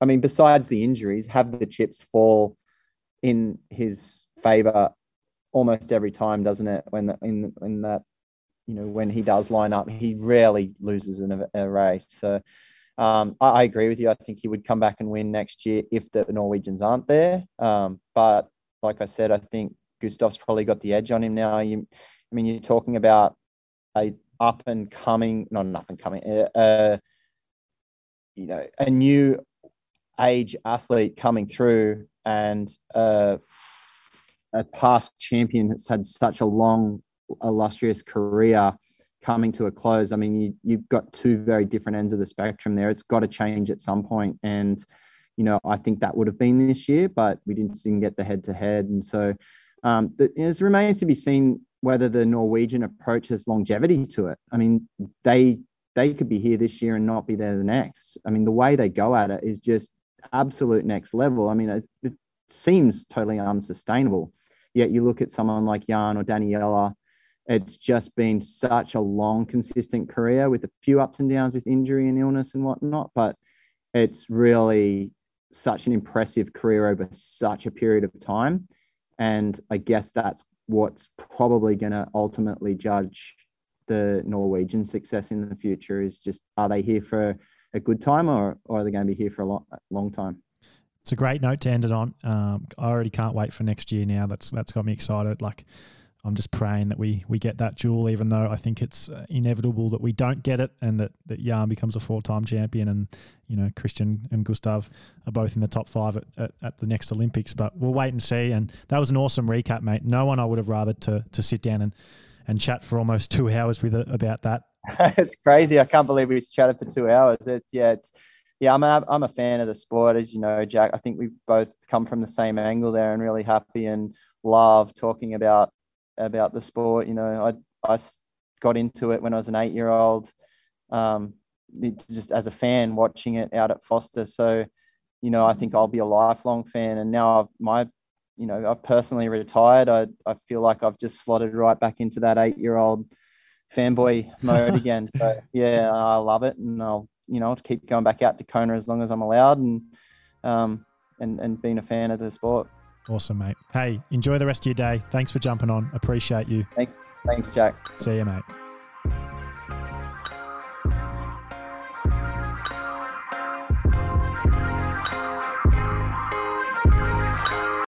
S2: I mean, besides the injuries, have the chips fall in his favor almost every time, doesn't it? When the, in in that you know when he does line up, he rarely loses in a, a race. So um, I, I, agree with you. I think he would come back and win next year if the Norwegians aren't there. Um, but like I said, I think Gustav's probably got the edge on him now. You, I mean, you're talking about a up and coming, not an up and coming, uh, you know, a new age athlete coming through and uh, a past champion that's had such a long, illustrious career coming to a close. I mean, you, you've got two very different ends of the spectrum there. It's got to change at some point. And, you know, I think that would have been this year, but we didn't, didn't get the head to head. And so um, it remains to be seen whether the Norwegian approach has longevity to it. I mean, they they could be here this year and not be there the next. I mean, the way they go at it is just absolute next level. I mean, it, it seems totally unsustainable. Yet you look at someone like Jan or Daniela, it's just been such a long, consistent career with a few ups and downs with injury and illness and whatnot. But it's really such an impressive career over such a period of time. And I guess that's what's probably going to ultimately judge the Norwegian success in the future is just are they here for a good time or, or are they going to be here for a long, long time?
S1: It's a great note to end it on. Um, I already can't wait for next year now. That's that's got me excited. Like I'm just praying that we we get that jewel, even though I think it's uh, inevitable that we don't get it, and that that Jan becomes a four time champion, and you know Kristian and Gustav are both in the top five at, at, at, the next Olympics. But we'll wait and see. And that was an awesome recap, mate. No one I would have rather to to sit down and and chat for almost two hours with about that.
S2: it's crazy. I can't believe we chatted for two hours. It's yeah, it's yeah. I'm a, I'm a fan of the sport, as you know, Jack. I think we've both come from the same angle there, and really happy and love talking about about the sport. You know, I I got into it when I was an eight year old, um, just as a fan watching it out at Forster. So, you know, I think I'll be a lifelong fan. And now I've my you know, I've personally retired. I, I feel like I've just slotted right back into that eight year old fanboy mode again. So yeah, I love it, and I'll you know keep going back out to Kona as long as I'm allowed, and um, and and being a fan of the sport.
S1: Awesome, mate. Hey, enjoy the rest of your day. Thanks for jumping on. Appreciate you.
S2: Thanks, thanks, Jack.
S1: See you, mate.